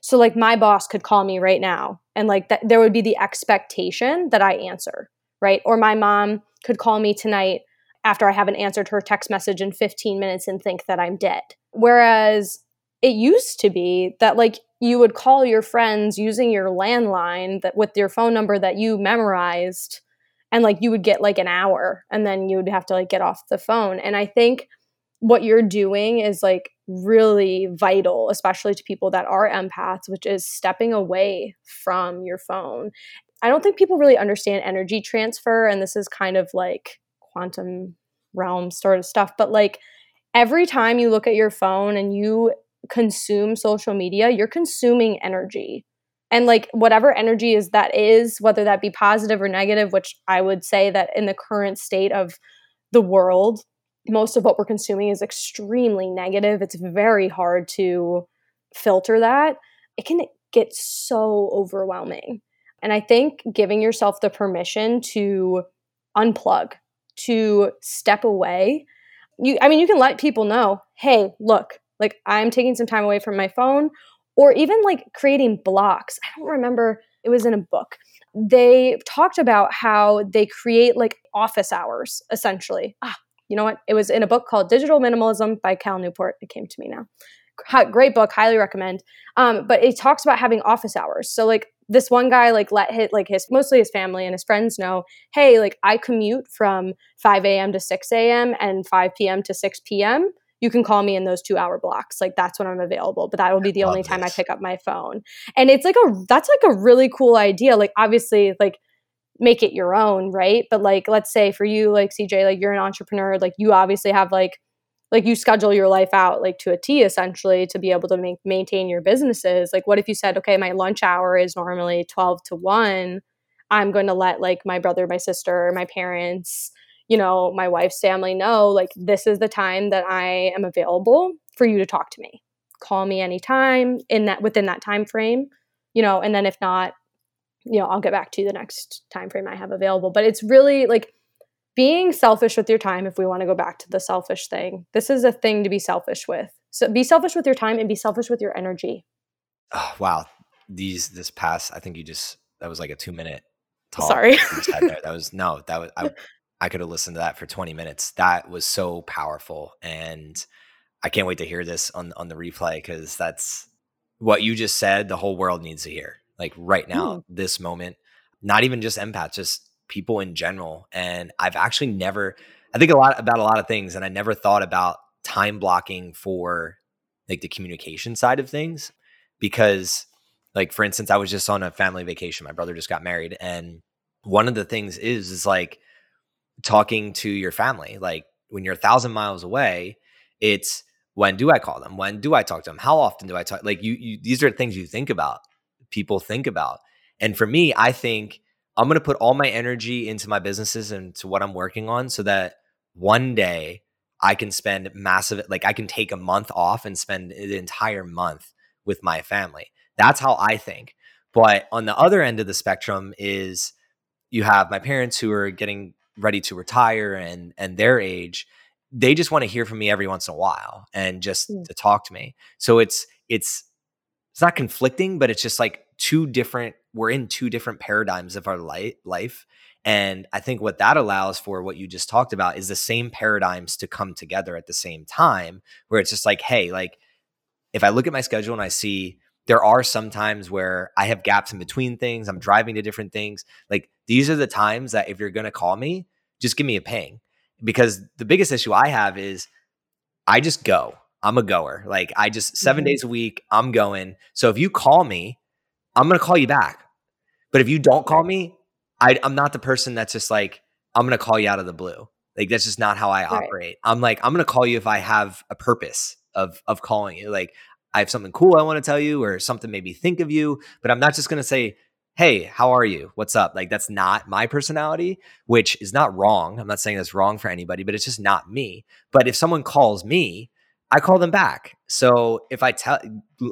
So like my boss could call me right now and like that there would be the expectation that I answer, right? Or my mom could call me tonight after I haven't answered her text message in 15 minutes and think that I'm dead. Whereas it used to be that like you would call your friends using your landline that with your phone number that you memorized and like you would get like an hour and then you would have to like get off the phone. And i think what you're doing is like really vital especially to people that are empaths which is stepping away from your phone. I don't think people really understand energy transfer and this is kind of like quantum realm sort of stuff but like every time you look at your phone and you consume social media, you're consuming energy. And like whatever energy is that is, whether that be positive or negative, which I would say that in the current state of the world, most of what we're consuming is extremely negative. It's very hard to filter that. It can get so overwhelming. And I think giving yourself the permission to unplug, to step away. You I mean you can let people know, "Hey, look, like I'm taking some time away from my phone or even like creating blocks. I don't remember, it was in a book. They talked about how they create like office hours essentially. Ah, you know what? It was in a book called Digital Minimalism by Cal Newport. It came to me now. Great book, highly recommend. Um, but it talks about having office hours. So like this one guy like let hit like his mostly his family and his friends know, hey, like I commute from 5 a.m. to 6 a.m. and 5 p.m. to 6 p.m you can call me in those two hour blocks. Like that's when I'm available, but that will be the only time I pick up my phone. And it's like a, that's like a really cool idea. Like obviously, like make it your own, right? But like, let's say for you, like CJ, like you're an entrepreneur, like you obviously have like, like you schedule your life out like to a T essentially to be able to make, maintain your businesses. Like what if you said, okay, my lunch hour is normally 12 to 1. I'm going to let like my brother, my sister, my parents, you know, my wife's family know like this is the time that I am available for you to talk to me. Call me anytime in that within that time frame, you know, and then if not, you know, I'll get back to you the next time frame I have available. But it's really like being selfish with your time if we want to go back to the selfish thing. This is a thing to be selfish with. So be selfish with your time and be selfish with your energy. Oh, wow. These this past I think you just that was like a 2 minute talk. Sorry. that was no, that was I I could have listened to that for 20 minutes. That was so powerful. And I can't wait to hear this on, on the replay because that's what you just said. The whole world needs to hear. Like right now, mm. this moment, not even just empaths, just people in general. And I've actually never, I think a lot about a lot of things, and I never thought about time blocking for like the communication side of things because like for instance i was just on a family vacation my brother just got married and one of the things is is like talking to your family. Like when you're a thousand miles away, it's when do I call them? When do I talk to them? How often do I talk? Like you, you these are things you think about. People think about. And for me, I think I'm going to put all my energy into my businesses and to what I'm working on so that one day I can spend massive like I can take a month off and spend the entire month with my family. That's how I think. But on the other end of the spectrum is you have my parents who are getting ready to retire and and their age they just want to hear from me every once in a while and just mm. to talk to me so it's it's it's not conflicting but it's just like two different we're in two different paradigms of our life life and i think what that allows for what you just talked about is the same paradigms to come together at the same time where it's just like hey like if i look at my schedule and i see there are some times where I have gaps in between things. I'm driving to different things. Like these are the times that if you're going to call me, just give me a ping. Because the biggest issue I have is I just go. I'm a goer. Like I just 7 mm-hmm. days a week, I'm going. So if you call me, I'm going to call you back. But if you don't call me, I, am not the person that's just like, I'm going to call you out of the blue. Like that's just not how I right. operate. I'm like, I'm going to call you if I have a purpose of of calling you. Like I have something cool I want to tell you or something maybe think of you, but I'm not just going to say, Hey, how are you? What's up? Like, that's not my personality, which is not wrong. I'm not saying that's wrong for anybody, but it's just not me. But if someone calls me, I call them back. So if I tell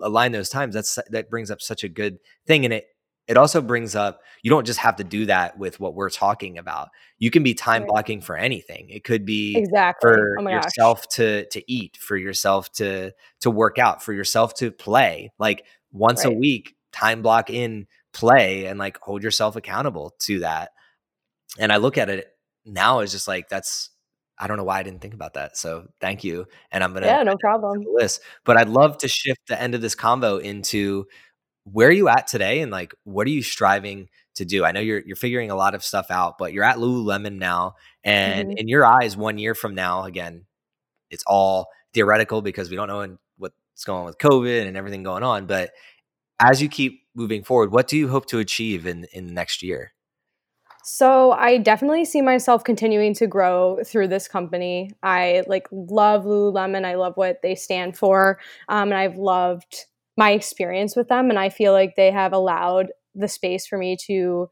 align those times, that's that brings up such a good thing. And it it also brings up you don't just have to do that with what we're talking about you can be time blocking for anything it could be exactly for oh yourself gosh. to to eat for yourself to to work out for yourself to play like once right. a week time block in play and like hold yourself accountable to that and i look at it now as just like that's I don't know why I didn't think about that. So thank you. And I'm gonna yeah, no problem. List, but I'd love to shift the end of this convo into where are you at today and like what are you striving to do? I know you're you're figuring a lot of stuff out, but you're at Lululemon now and mm-hmm. in your eyes 1 year from now again it's all theoretical because we don't know what's going on with COVID and everything going on, but as you keep moving forward, what do you hope to achieve in in the next year? So I definitely see myself continuing to grow through this company. I like love Lululemon. I love what they stand for, um, and I've loved my experience with them and i feel like they have allowed the space for me to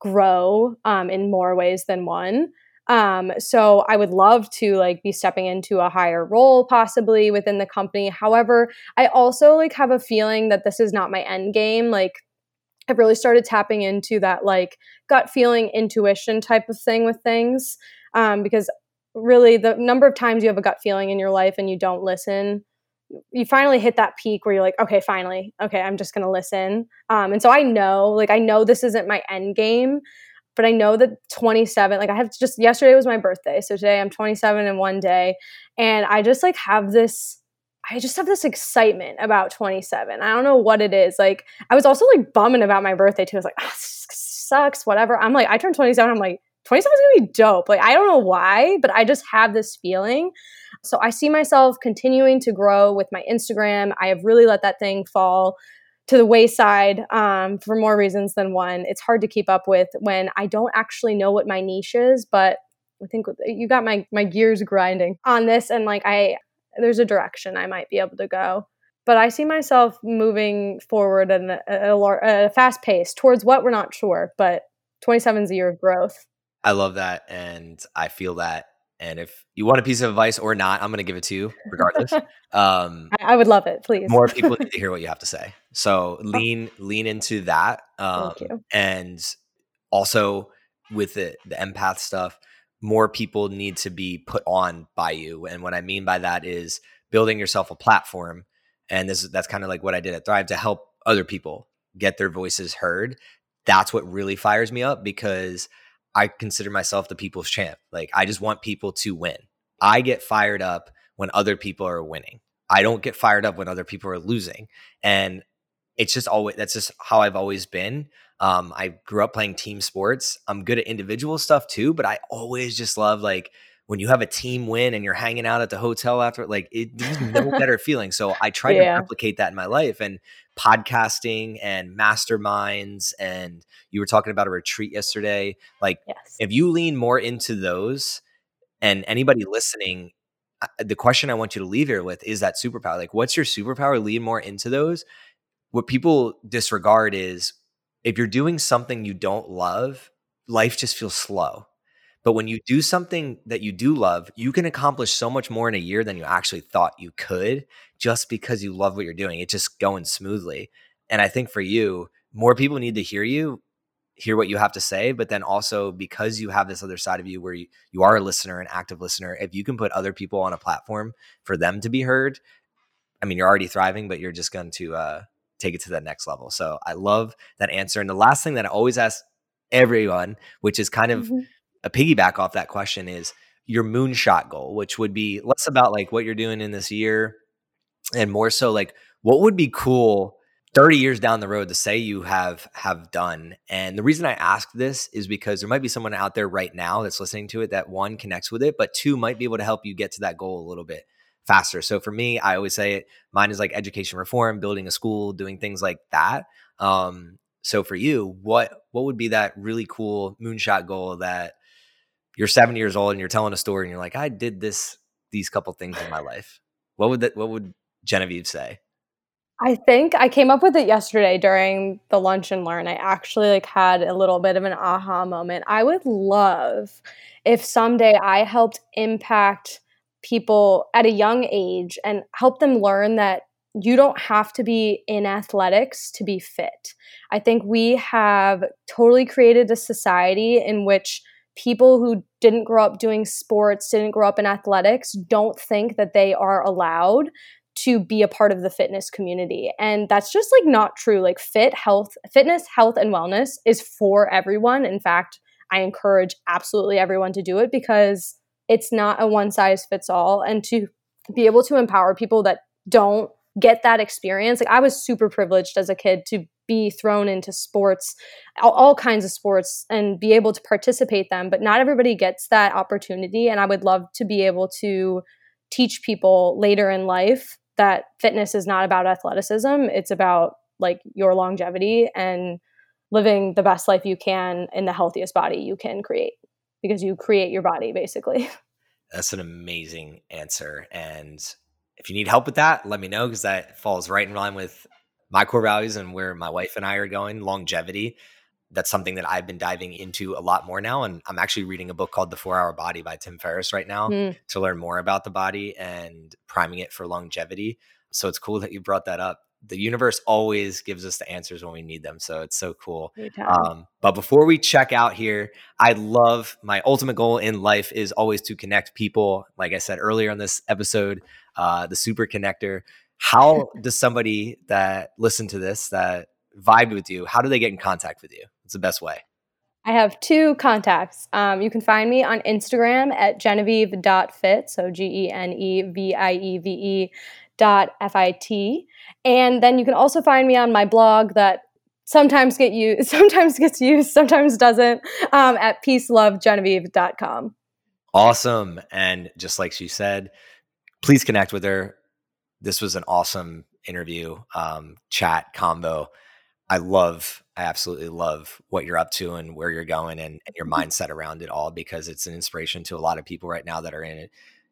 grow um, in more ways than one um, so i would love to like be stepping into a higher role possibly within the company however i also like have a feeling that this is not my end game like i've really started tapping into that like gut feeling intuition type of thing with things um, because really the number of times you have a gut feeling in your life and you don't listen you finally hit that peak where you're like, okay, finally, okay, I'm just gonna listen. Um, and so I know, like, I know this isn't my end game, but I know that 27, like, I have just yesterday was my birthday, so today I'm 27 in one day, and I just like have this. I just have this excitement about 27. I don't know what it is. Like, I was also like bumming about my birthday too. I was like, ah, sucks, whatever. I'm like, I turned 27. I'm like, 27 is gonna be dope. Like, I don't know why, but I just have this feeling. So I see myself continuing to grow with my Instagram. I have really let that thing fall to the wayside um, for more reasons than one. It's hard to keep up with when I don't actually know what my niche is, but I think you got my my gears grinding on this, and like I, there's a direction I might be able to go. But I see myself moving forward at a, a, a fast pace towards what we're not sure. But 27 is a year of growth. I love that, and I feel that and if you want a piece of advice or not, I'm going to give it to you regardless. Um, I would love it, please. more people need to hear what you have to say. So oh. lean lean into that. Um, Thank you. And also with the the empath stuff, more people need to be put on by you. And what I mean by that is building yourself a platform. And this that's kind of like what I did at Thrive to help other people get their voices heard. That's what really fires me up because – I consider myself the people's champ. Like I just want people to win. I get fired up when other people are winning. I don't get fired up when other people are losing. And it's just always that's just how I've always been. Um, I grew up playing team sports. I'm good at individual stuff too, but I always just love like when you have a team win and you're hanging out at the hotel after like it there's no better feeling so i try yeah. to replicate that in my life and podcasting and masterminds and you were talking about a retreat yesterday like yes. if you lean more into those and anybody listening the question i want you to leave here with is that superpower like what's your superpower lean more into those what people disregard is if you're doing something you don't love life just feels slow but when you do something that you do love, you can accomplish so much more in a year than you actually thought you could just because you love what you're doing. It's just going smoothly. And I think for you, more people need to hear you, hear what you have to say, but then also because you have this other side of you where you, you are a listener, an active listener, if you can put other people on a platform for them to be heard, I mean, you're already thriving, but you're just going to uh, take it to that next level. So I love that answer. And the last thing that I always ask everyone, which is kind of mm-hmm a piggyback off that question is your moonshot goal, which would be less about like what you're doing in this year and more so like what would be cool 30 years down the road to say you have have done? And the reason i ask this is because there might be someone out there right now that's listening to it that one connects with it but two might be able to help you get to that goal a little bit faster. So for me i always say it mine is like education reform building a school doing things like that. Um so for you what what would be that really cool moonshot goal that you're seven years old and you're telling a story and you're like, I did this, these couple things in my life. What would that, what would Genevieve say? I think I came up with it yesterday during the lunch and learn. I actually like had a little bit of an aha moment. I would love if someday I helped impact people at a young age and help them learn that you don't have to be in athletics to be fit. I think we have totally created a society in which people who didn't grow up doing sports, didn't grow up in athletics, don't think that they are allowed to be a part of the fitness community. And that's just like not true. Like fit health, fitness, health and wellness is for everyone. In fact, I encourage absolutely everyone to do it because it's not a one size fits all and to be able to empower people that don't get that experience. Like I was super privileged as a kid to be thrown into sports, all, kinds of sports, and be able to participate them. But not everybody gets that opportunity. And I would love to be able to teach people later in life that fitness is not about athleticism. It's about like your longevity and living the best life you can in the healthiest body you can create because you create your body basically. That's an amazing answer. And if you need help with that, let me know because that falls right in line with my core values and where my wife and I are going, longevity. That's something that I've been diving into a lot more now. And I'm actually reading a book called The Four Hour Body by Tim Ferriss right now mm. to learn more about the body and priming it for longevity. So it's cool that you brought that up. The universe always gives us the answers when we need them. So it's so cool. Um, but before we check out here, I love my ultimate goal in life is always to connect people. Like I said earlier in this episode, uh, the super connector how does somebody that listened to this that vibed with you how do they get in contact with you? It's the best way. I have two contacts. Um, you can find me on instagram at genevieve.fit so g-e-n-e-v-i-e-v-e dot f-i-t and then you can also find me on my blog that sometimes get used sometimes gets used sometimes doesn't um, at peacelovegenevieve.com awesome. And just like she said please connect with her. This was an awesome interview, um, chat, combo. I love, I absolutely love what you're up to and where you're going and, and your mindset around it all because it's an inspiration to a lot of people right now that are in it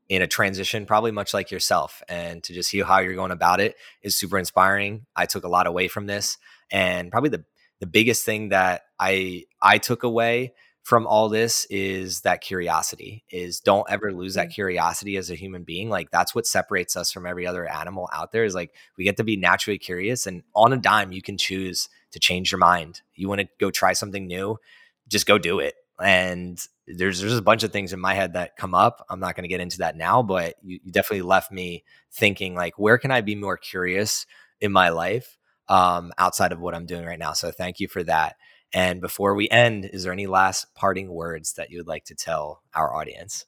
in a transition, probably much like yourself. And to just hear how you're going about it is super inspiring. I took a lot away from this. And probably the the biggest thing that I I took away from all this is that curiosity is don't ever lose that mm. curiosity as a human being like that's what separates us from every other animal out there is like we get to be naturally curious and on a dime you can choose to change your mind. You want to go try something new just go do it. And there's there's a bunch of things in my head that come up. I'm not going to get into that now but you, you definitely left me thinking like where can i be more curious in my life um, outside of what i'm doing right now? So thank you for that and before we end, is there any last parting words that you would like to tell our audience?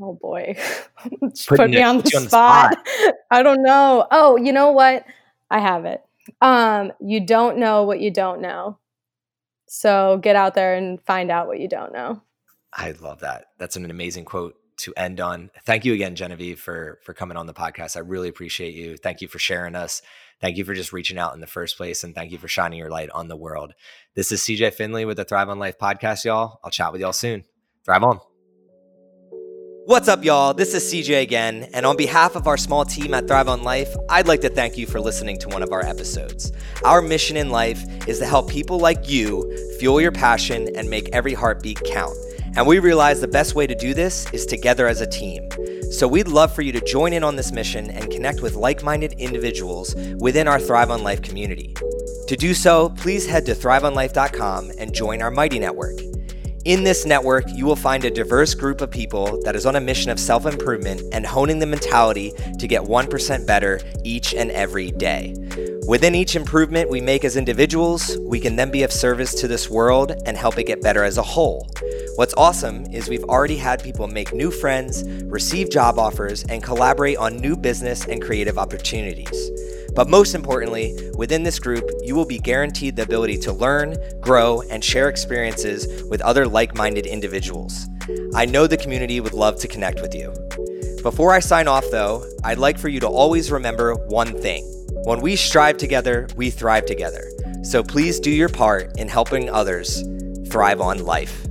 Oh boy, put me on, the, on spot. the spot. I don't know. Oh, you know what? I have it. Um, you don't know what you don't know. So get out there and find out what you don't know. I love that. That's an amazing quote to end on. Thank you again, Genevieve, for for coming on the podcast. I really appreciate you. Thank you for sharing us. Thank you for just reaching out in the first place, and thank you for shining your light on the world. This is CJ Finley with the Thrive on Life podcast, y'all. I'll chat with y'all soon. Thrive on. What's up, y'all? This is CJ again, and on behalf of our small team at Thrive on Life, I'd like to thank you for listening to one of our episodes. Our mission in life is to help people like you fuel your passion and make every heartbeat count. And we realize the best way to do this is together as a team. So we'd love for you to join in on this mission and connect with like minded individuals within our Thrive on Life community. To do so, please head to thriveonlife.com and join our Mighty Network. In this network, you will find a diverse group of people that is on a mission of self improvement and honing the mentality to get 1% better each and every day. Within each improvement we make as individuals, we can then be of service to this world and help it get better as a whole. What's awesome is we've already had people make new friends, receive job offers, and collaborate on new business and creative opportunities. But most importantly, within this group, you will be guaranteed the ability to learn, grow, and share experiences with other like minded individuals. I know the community would love to connect with you. Before I sign off, though, I'd like for you to always remember one thing when we strive together, we thrive together. So please do your part in helping others thrive on life.